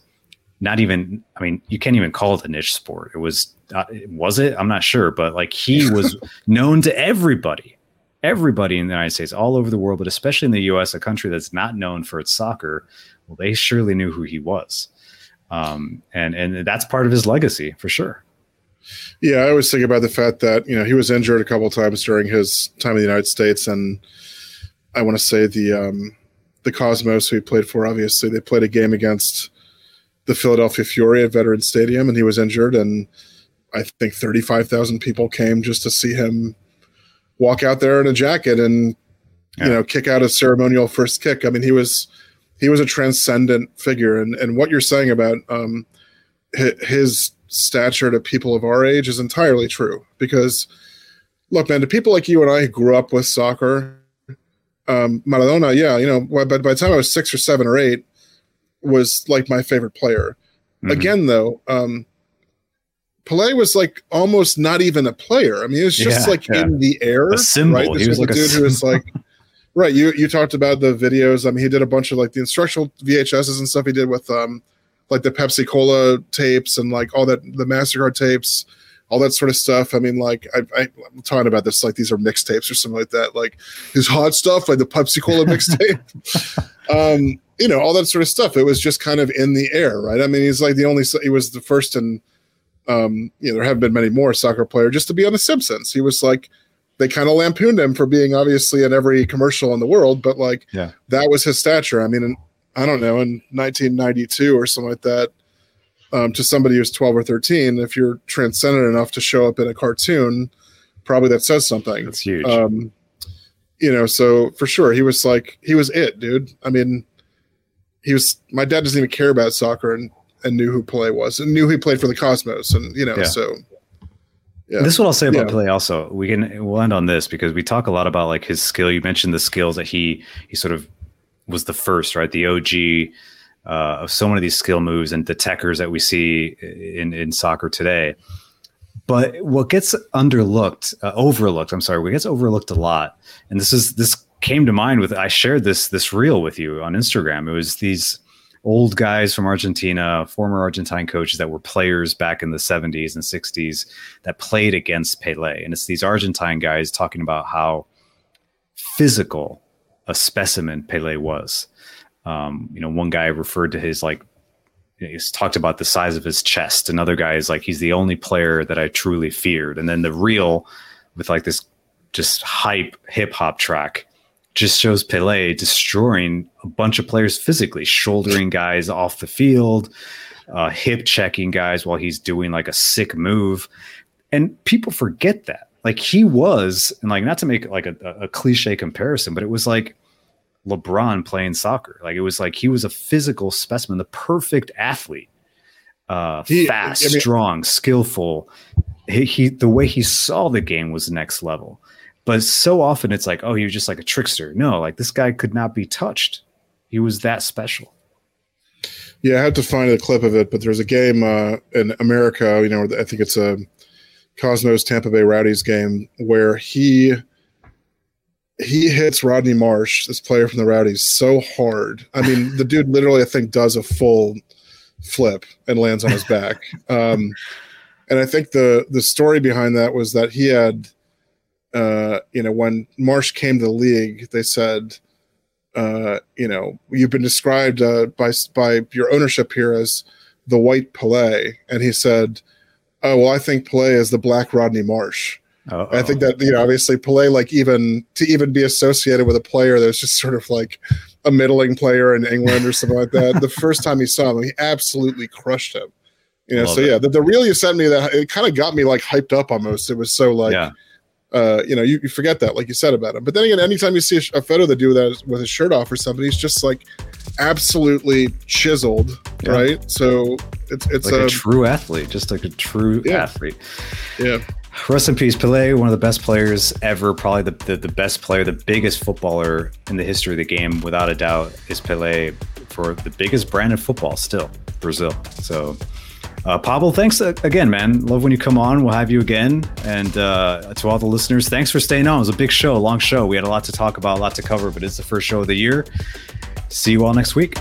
not even. I mean, you can't even call it a niche sport. It was uh, was it? I'm not sure, but like he was known to everybody. Everybody in the United States, all over the world, but especially in the U.S., a country that's not known for its soccer, well, they surely knew who he was um, and and that's part of his legacy for sure. Yeah, I always think about the fact that you know he was injured a couple times during his time in the United States, and I want to say the um, the Cosmos who he played for. Obviously, they played a game against the Philadelphia Fury at Veterans Stadium, and he was injured, and I think thirty five thousand people came just to see him walk out there in a jacket and yeah. you know kick out a ceremonial first kick. I mean, he was he was a transcendent figure. And and what you're saying about um, his stature to people of our age is entirely true. Because look, man, to people like you and I who grew up with soccer, um, Maradona, yeah, you know, by, by the time I was six or seven or eight, was like my favorite player. Mm-hmm. Again, though, um, Pele was like almost not even a player. I mean, it was just yeah, like yeah. in the air, a symbol. Right? This he was, was like a dude who was like, right. You you talked about the videos. I mean, he did a bunch of like the instructional VHSs and stuff. He did with um, like the Pepsi Cola tapes and like all that the Mastercard tapes all that sort of stuff. I mean, like I, I, am talking about this like these are mixtapes or something like that. Like his hot stuff, like the Pepsi Cola mixtape. um, you know, all that sort of stuff. It was just kind of in the air, right? I mean, he's like the only. He was the first, and um, you know, there haven't been many more soccer player just to be on The Simpsons. He was like they kind of lampooned him for being obviously in every commercial in the world, but like yeah. that was his stature. I mean, in, I don't know, in 1992 or something like that um, to somebody who's 12 or 13 if you're transcendent enough to show up in a cartoon probably that says something that's huge um, you know so for sure he was like he was it dude i mean he was my dad doesn't even care about soccer and and knew who Pele was and knew he played for the Cosmos and you know yeah. so yeah. This is what I'll say about yeah. Pele. Also, we can we'll end on this because we talk a lot about like his skill. You mentioned the skills that he he sort of was the first, right? The OG uh, of so many of these skill moves and the techers that we see in, in soccer today. But what gets underlooked, uh, overlooked, I'm sorry, what gets overlooked a lot, and this is this came to mind with I shared this this reel with you on Instagram. It was these old guys from Argentina, former Argentine coaches that were players back in the 70s and 60s that played against Pele. And it's these Argentine guys talking about how physical a specimen Pele was. Um, you know, one guy referred to his like he's talked about the size of his chest. Another guy is like he's the only player that I truly feared. And then the real, with like this just hype hip hop track just shows Pele destroying a bunch of players physically, shouldering guys off the field, uh, hip checking guys while he's doing like a sick move. And people forget that. Like he was, and like not to make like a, a cliche comparison, but it was like LeBron playing soccer. Like it was like he was a physical specimen, the perfect athlete. Uh, he, fast, I mean, strong, skillful. He, he the way he saw the game was next level. But so often it's like, oh, he was just like a trickster. No, like this guy could not be touched. He was that special. Yeah, I had to find a clip of it, but there's a game uh, in America. You know, I think it's a Cosmos Tampa Bay Rowdies game where he he hits Rodney Marsh, this player from the Rowdies, so hard. I mean, the dude literally, I think, does a full flip and lands on his back. Um, and I think the the story behind that was that he had, uh, you know, when Marsh came to the league, they said, uh, you know, you've been described uh, by by your ownership here as the white Pele, and he said, oh well, I think Pele is the black Rodney Marsh. I think that you know, obviously, Pele, like even to even be associated with a player that's just sort of like a middling player in England or something like that. The first time he saw him, he absolutely crushed him. You know, Love so it. yeah, the, the reel you sent me that it kind of got me like hyped up almost. It was so like, yeah. Uh, you know, you, you forget that, like you said about him. But then again, anytime you see a, a photo that do that with his shirt off or something, he's just like absolutely chiseled, yeah. right? So it's it's like a, a, true athlete, just like a true yeah. athlete. Yeah. Rest in peace, Pele, one of the best players ever, probably the, the, the, best player, the biggest footballer in the history of the game, without a doubt, is Pele for the biggest brand of football still, Brazil. So, uh, Pablo, thanks again, man. Love when you come on. We'll have you again. And uh, to all the listeners, thanks for staying on. It was a big show, a long show. We had a lot to talk about, a lot to cover, but it's the first show of the year. See you all next week.